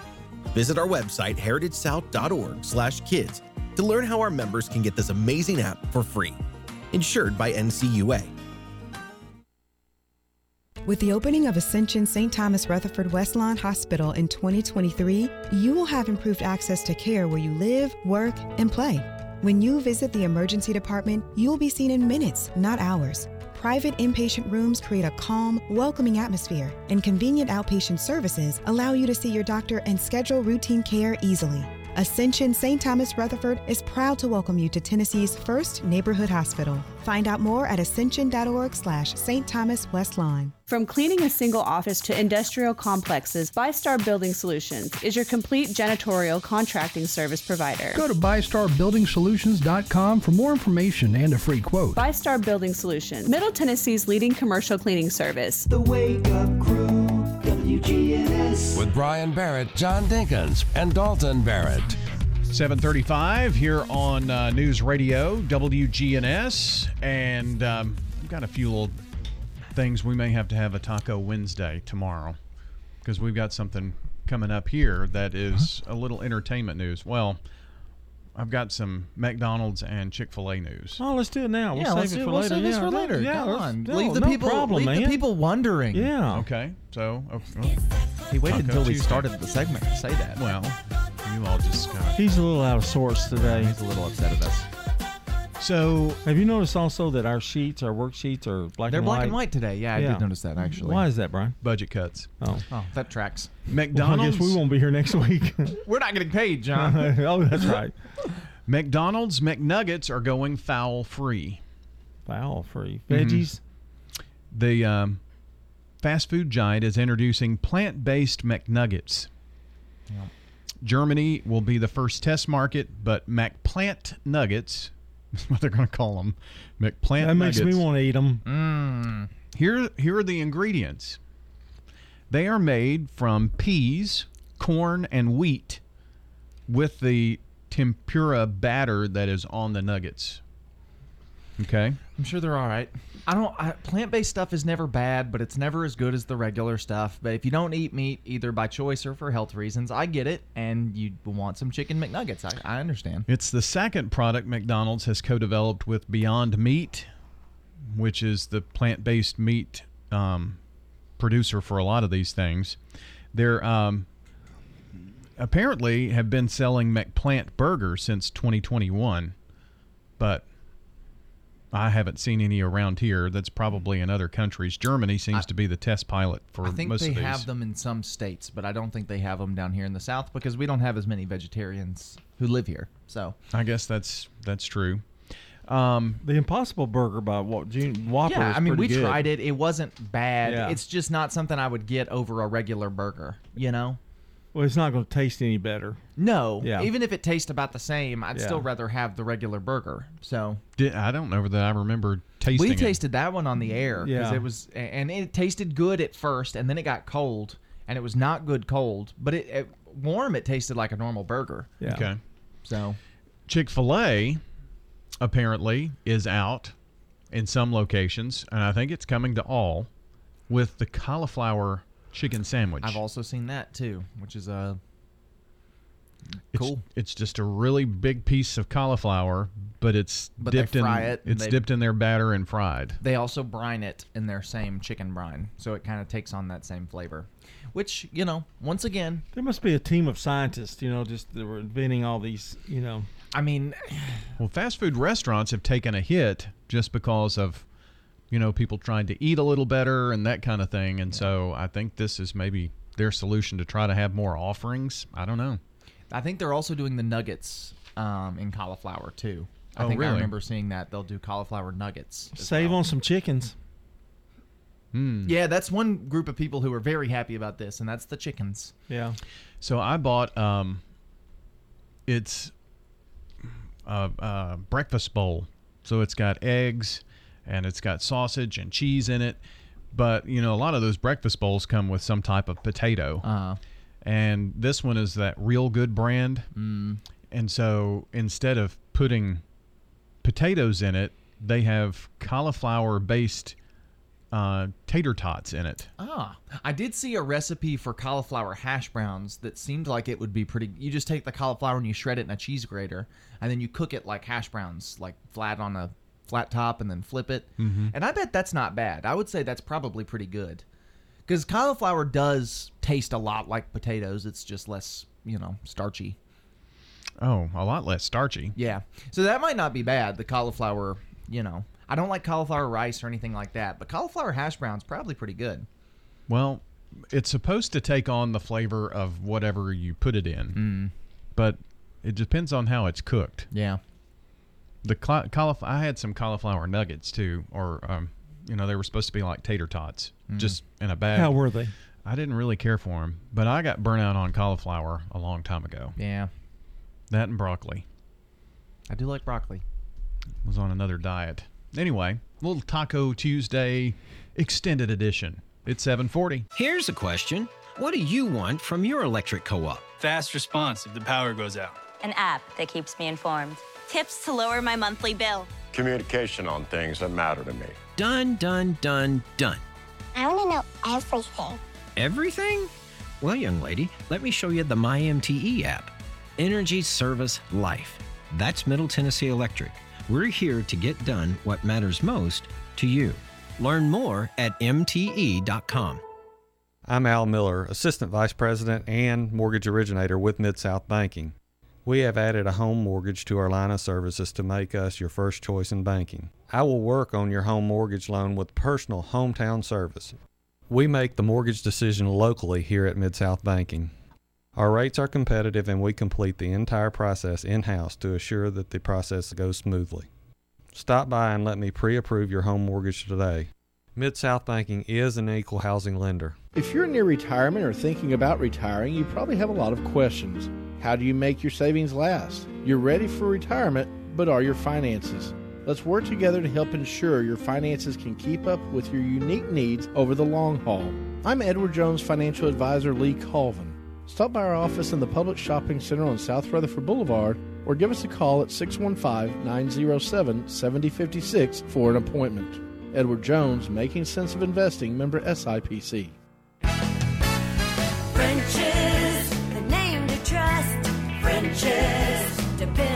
Visit our website, heritagesouth.org/kids, to learn how our members can get this amazing app for free. Insured by NCUA. With the opening of Ascension St. Thomas Rutherford Westlawn Hospital in 2023, you will have improved access to care where you live, work, and play. When you visit the emergency department, you will be seen in minutes, not hours. Private inpatient rooms create a calm, welcoming atmosphere, and convenient outpatient services allow you to see your doctor and schedule routine care easily. Ascension St. Thomas Rutherford is proud to welcome you to Tennessee's first neighborhood hospital. Find out more at ascension.org slash St. Thomas West Lawn. From cleaning a single office to industrial complexes, ByStar Building Solutions is your complete janitorial contracting service provider. Go to BystarBuildingSolutions.com for more information and a free quote. ByStar Building Solutions, Middle Tennessee's leading commercial cleaning service. The Wake Up Crew, WGNS. With Brian Barrett, John Dinkins, and Dalton Barrett. 735 here on uh, News Radio, WGNS. And um, I've got a few little things. We may have to have a Taco Wednesday tomorrow because we've got something coming up here that is a little entertainment news. Well, I've got some McDonald's and Chick fil A news. Oh, let's do it now. We'll yeah, save let's it do- for we'll later. save this yeah, for later. Yeah, Come on. no, leave the no people. problem, leave man. the people wondering. Yeah. Okay, so oh, He waited Taco until we Tuesday. started the segment to say that. Well, you all just got. He's a little out of sorts today. He's a little upset at us. So, have you noticed also that our sheets, our worksheets, are black They're and black white? and white today. Yeah, I did notice that actually. Why is that, Brian? Budget cuts. Oh, Oh, that tracks. Well, I guess we won't be here next week. We're not getting paid, John. oh, that's right. McDonald's McNuggets are going fowl free. Fowl free Mhm. veggies. The um, fast food giant is introducing plant based McNuggets. Germany will be the first test market, but McPlant Nuggets, is what they're going to call them. McPlant That makes me want to eat them. Mm. Here, here are the ingredients. They are made from peas, corn, and wheat, with the tempura batter that is on the nuggets. Okay. I'm sure they're all right. I don't. I, plant-based stuff is never bad, but it's never as good as the regular stuff. But if you don't eat meat either by choice or for health reasons, I get it. And you want some chicken McNuggets, I, I understand. It's the second product McDonald's has co-developed with Beyond Meat, which is the plant-based meat um, producer for a lot of these things. They're um, apparently have been selling McPlant burgers since 2021, but I haven't seen any around here. That's probably in other countries. Germany seems to be the test pilot for most things. I think most they of these. have them in some states, but I don't think they have them down here in the South because we don't have as many vegetarians who live here. So I guess that's that's true. Um, the Impossible Burger by what June Whopper. yeah, is I mean, we good. tried it. It wasn't bad. Yeah. It's just not something I would get over a regular burger. You know. Well, it's not going to taste any better. No. Yeah. Even if it tastes about the same, I'd Yeah. still rather have the regular burger. So Did, I don't know that I remember tasting we it. tasted that one on the air because Yeah. it was, and it tasted good at first, and then it got cold, and it was not good cold, but it, it warm it tasted like a normal burger. Okay. So Chick fil A apparently is out in some locations, and I think it's coming to all with the cauliflower chicken sandwich. I've also seen that too, which is a It's, cool. It's just a really big piece of cauliflower, but it's But they dipped in fry it it's they- dipped in their batter and fried. They also brine it in their same chicken brine, so it kind of takes on that same flavor. Which you know, once again, There must be a team of scientists, you know, just that were inventing all these, you know. I mean, Well, fast food restaurants have taken a hit just because of you know people trying to eat a little better and that kind of thing, and so I think this is maybe their solution to try to have more offerings. I don't know. I think they're also doing the nuggets um, in cauliflower too. I Oh, think I remember seeing that they'll do cauliflower nuggets. Save well. on some chickens. Hmm. Yeah, that's one group of people who are very happy about this, and that's the chickens. Yeah. So I bought um, it's a, a breakfast bowl. So it's got eggs and it's got sausage and cheese in it. But you know, a lot of those breakfast bowls come with some type of potato. Uh-huh. And this one is that real good brand. Mm. And so instead of putting potatoes in it, they have cauliflower based uh, tater tots in it. Ah, I did see a recipe for cauliflower hash browns that seemed like it would be pretty. You just take the cauliflower and you shred it in a cheese grater, and then you cook it like hash browns, like flat on a flat top, and then flip it. Mhm. And I bet that's not bad. I would say that's probably pretty good, because cauliflower does taste a lot like potatoes. It's just less, you know, starchy. Oh, a lot less starchy. Yeah. So that might not be bad. The cauliflower, you know, I don't like cauliflower rice or anything like that, but cauliflower hash browns probably pretty good. Well, it's supposed to take on the flavor of whatever you put it in, but it depends on how it's cooked. Yeah. The cla- cauliflower. I had some cauliflower nuggets too, or um, you know, they were supposed to be like tater tots, Mm. just in a bag. How were they? I didn't really care for them, but I got burnt out on cauliflower a long time ago. Yeah. That and broccoli. I do like broccoli. Was on another diet. Anyway, little Taco Tuesday extended edition. It's 740. Here's a question What do you want from your electric co op? Fast response if the power goes out. An app that keeps me informed. Tips to lower my monthly bill. Communication on things that matter to me. Done, done, done, done. I want to know everything. Everything? Well, young lady, let me show you the MyMTE app Energy Service Life. That's Middle Tennessee Electric. We're here to get done what matters most to you. Learn more at MTE.com. I'm Al Miller, Assistant Vice President and Mortgage Originator with Mid South Banking. We have added a home mortgage to our line of services to make us your first choice in banking. I will work on your home mortgage loan with personal hometown service. We make the mortgage decision locally here at Mid South Banking. Our rates are competitive and we complete the entire process in house to assure that the process goes smoothly. Stop by and let me pre approve your home mortgage today. Mid South Banking is an equal housing lender. If you're near retirement or thinking about retiring, you probably have a lot of questions. How do you make your savings last? You're ready for retirement, but are your finances? Let's work together to help ensure your finances can keep up with your unique needs over the long haul. I'm Edward Jones financial advisor Lee Colvin. Stop by our office in the Public Shopping Center on South Rutherford Boulevard or give us a call at 615 907 7056 for an appointment. Edward Jones, Making Sense of Investing, member SIPC. French's, the name to trust. French's, depend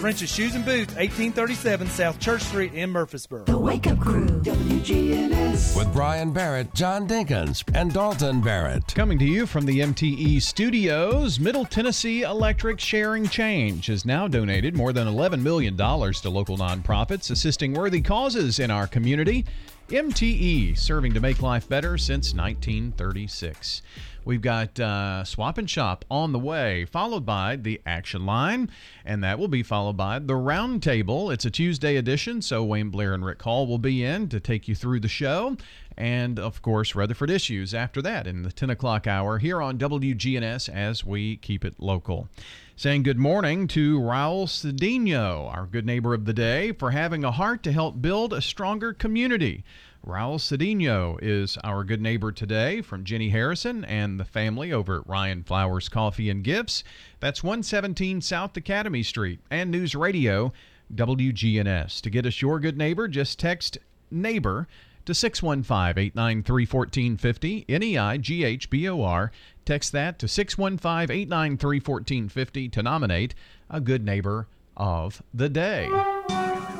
French's Shoes and Boots, 1837 South Church Street in Murfreesboro. The Wake Up Crew, WGNS. With Brian Barrett, John Dinkins, and Dalton Barrett. Coming to you from the MTE studios, Middle Tennessee Electric Sharing Change has now donated more than $11 million to local nonprofits assisting worthy causes in our community. MTE, serving to make life better since 1936. We've got uh, Swap and Shop on the way, followed by the Action Line, and that will be followed by the Roundtable. It's a Tuesday edition, so Wayne Blair and Rick Hall will be in to take you through the show. And of course, Rutherford Issues after that in the 10 o'clock hour here on WGNS as we keep it local. Saying good morning to Raul Cedinho, our good neighbor of the day, for having a heart to help build a stronger community. Raul Cedinho is our good neighbor today from Jenny Harrison and the family over at Rion Flowers Coffee and Gifts. That's 117 South Academy Street and News Radio WGNS. To get us your good neighbor, just text neighbor to 615 893 1450, N E I G H B O R. Text that to 615 893 1450 to nominate a good neighbor of the day.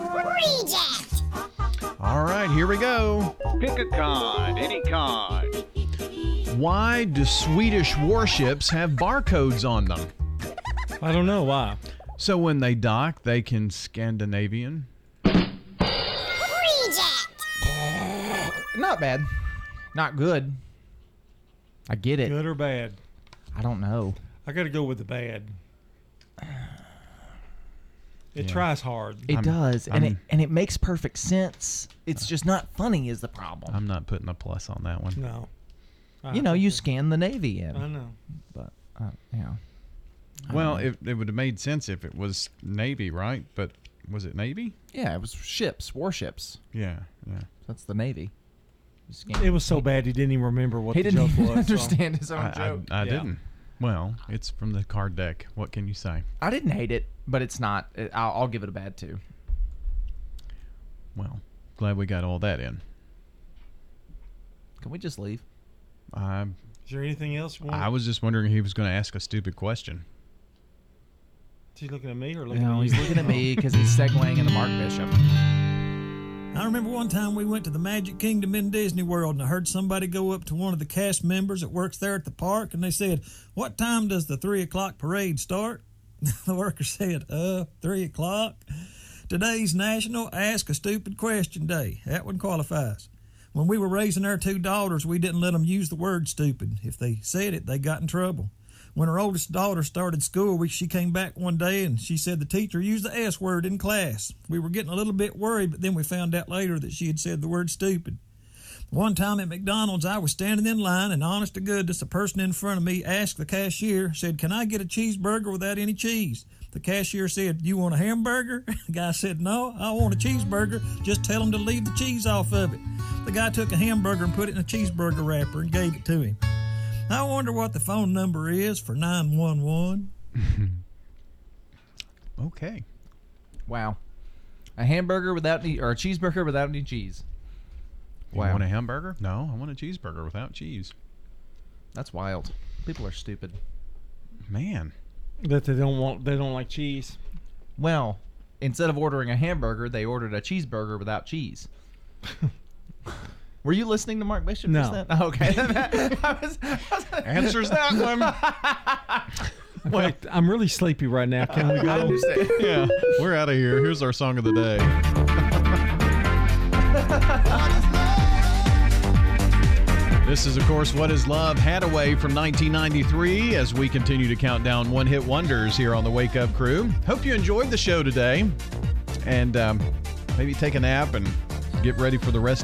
Reject. All right, here we go. Pick a card, any card. Why do Swedish warships have barcodes on them? I don't know why. So when they dock, they can Scandinavian. Reject! Not bad. Not good. I get it. Good or bad? I don't know. I got to go with the bad. It Yeah. tries hard. It does, and it I'm- and it makes perfect sense. It's just not funny is the problem. I'm not putting a plus on that one. No. you know, you scan the Navy in. I know. But uh, yeah. I Well, it, it would have made sense if it was Navy, right? But was it Navy? Yeah, it was ships, warships. Yeah, yeah. That's the Navy. It was so bad he didn't even remember what He the didn't joke even was. so- understand his own I, I- joke. I, Yeah. didn't. Well, it's from the card deck. What can you say? I didn't hate it, but it's not. I'll, I'll give it a bad two. Well, glad we got all that in. Can we just leave? I Is there anything else? you want- I was just wondering if he was going to ask a stupid question. Is he looking at me or looking No, at you? he's looking at me because he's segueing into Mark Bishop. I remember one time we went to the Magic Kingdom in Disney World and I heard somebody go up to one of the cast members that works there at the park and they said, What time does the three o'clock parade start? the worker said, Uh, three o'clock. Today's National Ask a Stupid Question Day. That one qualifies. When we were raising our two daughters, we didn't let them use the word stupid. If they said it, they got in trouble. When her oldest daughter started school, we, she came back one day and she said the teacher used the S word in class. We were getting a little bit worried, but then we found out later that she had said the word stupid. One time at McDonald's, I was standing in line, and honest to goodness, the person in front of me asked the cashier, said, Can I get a cheeseburger without any cheese? The cashier said, You want a hamburger? The guy said, No, I want a cheeseburger. Just tell him to leave the cheese off of it. The guy took a hamburger and put it in a cheeseburger wrapper and gave it to him. I wonder what the phone number is for 911. Okay. Wow. A hamburger without any, or a cheeseburger without any cheese. You want a hamburger? No, I want a cheeseburger without cheese. That's wild. People are stupid. Man. That they don't want. They don't like cheese. Well, instead of ordering a hamburger, they ordered a cheeseburger without cheese. Were you listening to Mark Bishop just No. then? Oh, okay. I was- I was- Answers that one. Wait, I'm really sleepy right now. Can we I go? understand. yeah, we're out of here. Here's our song of the day. This is, of course, What is Love Haddaway from 1993 as we continue to count down one hit wonders here on the Wake Up Crew. Hope you enjoyed the show today and um, maybe take a nap and get ready for the rest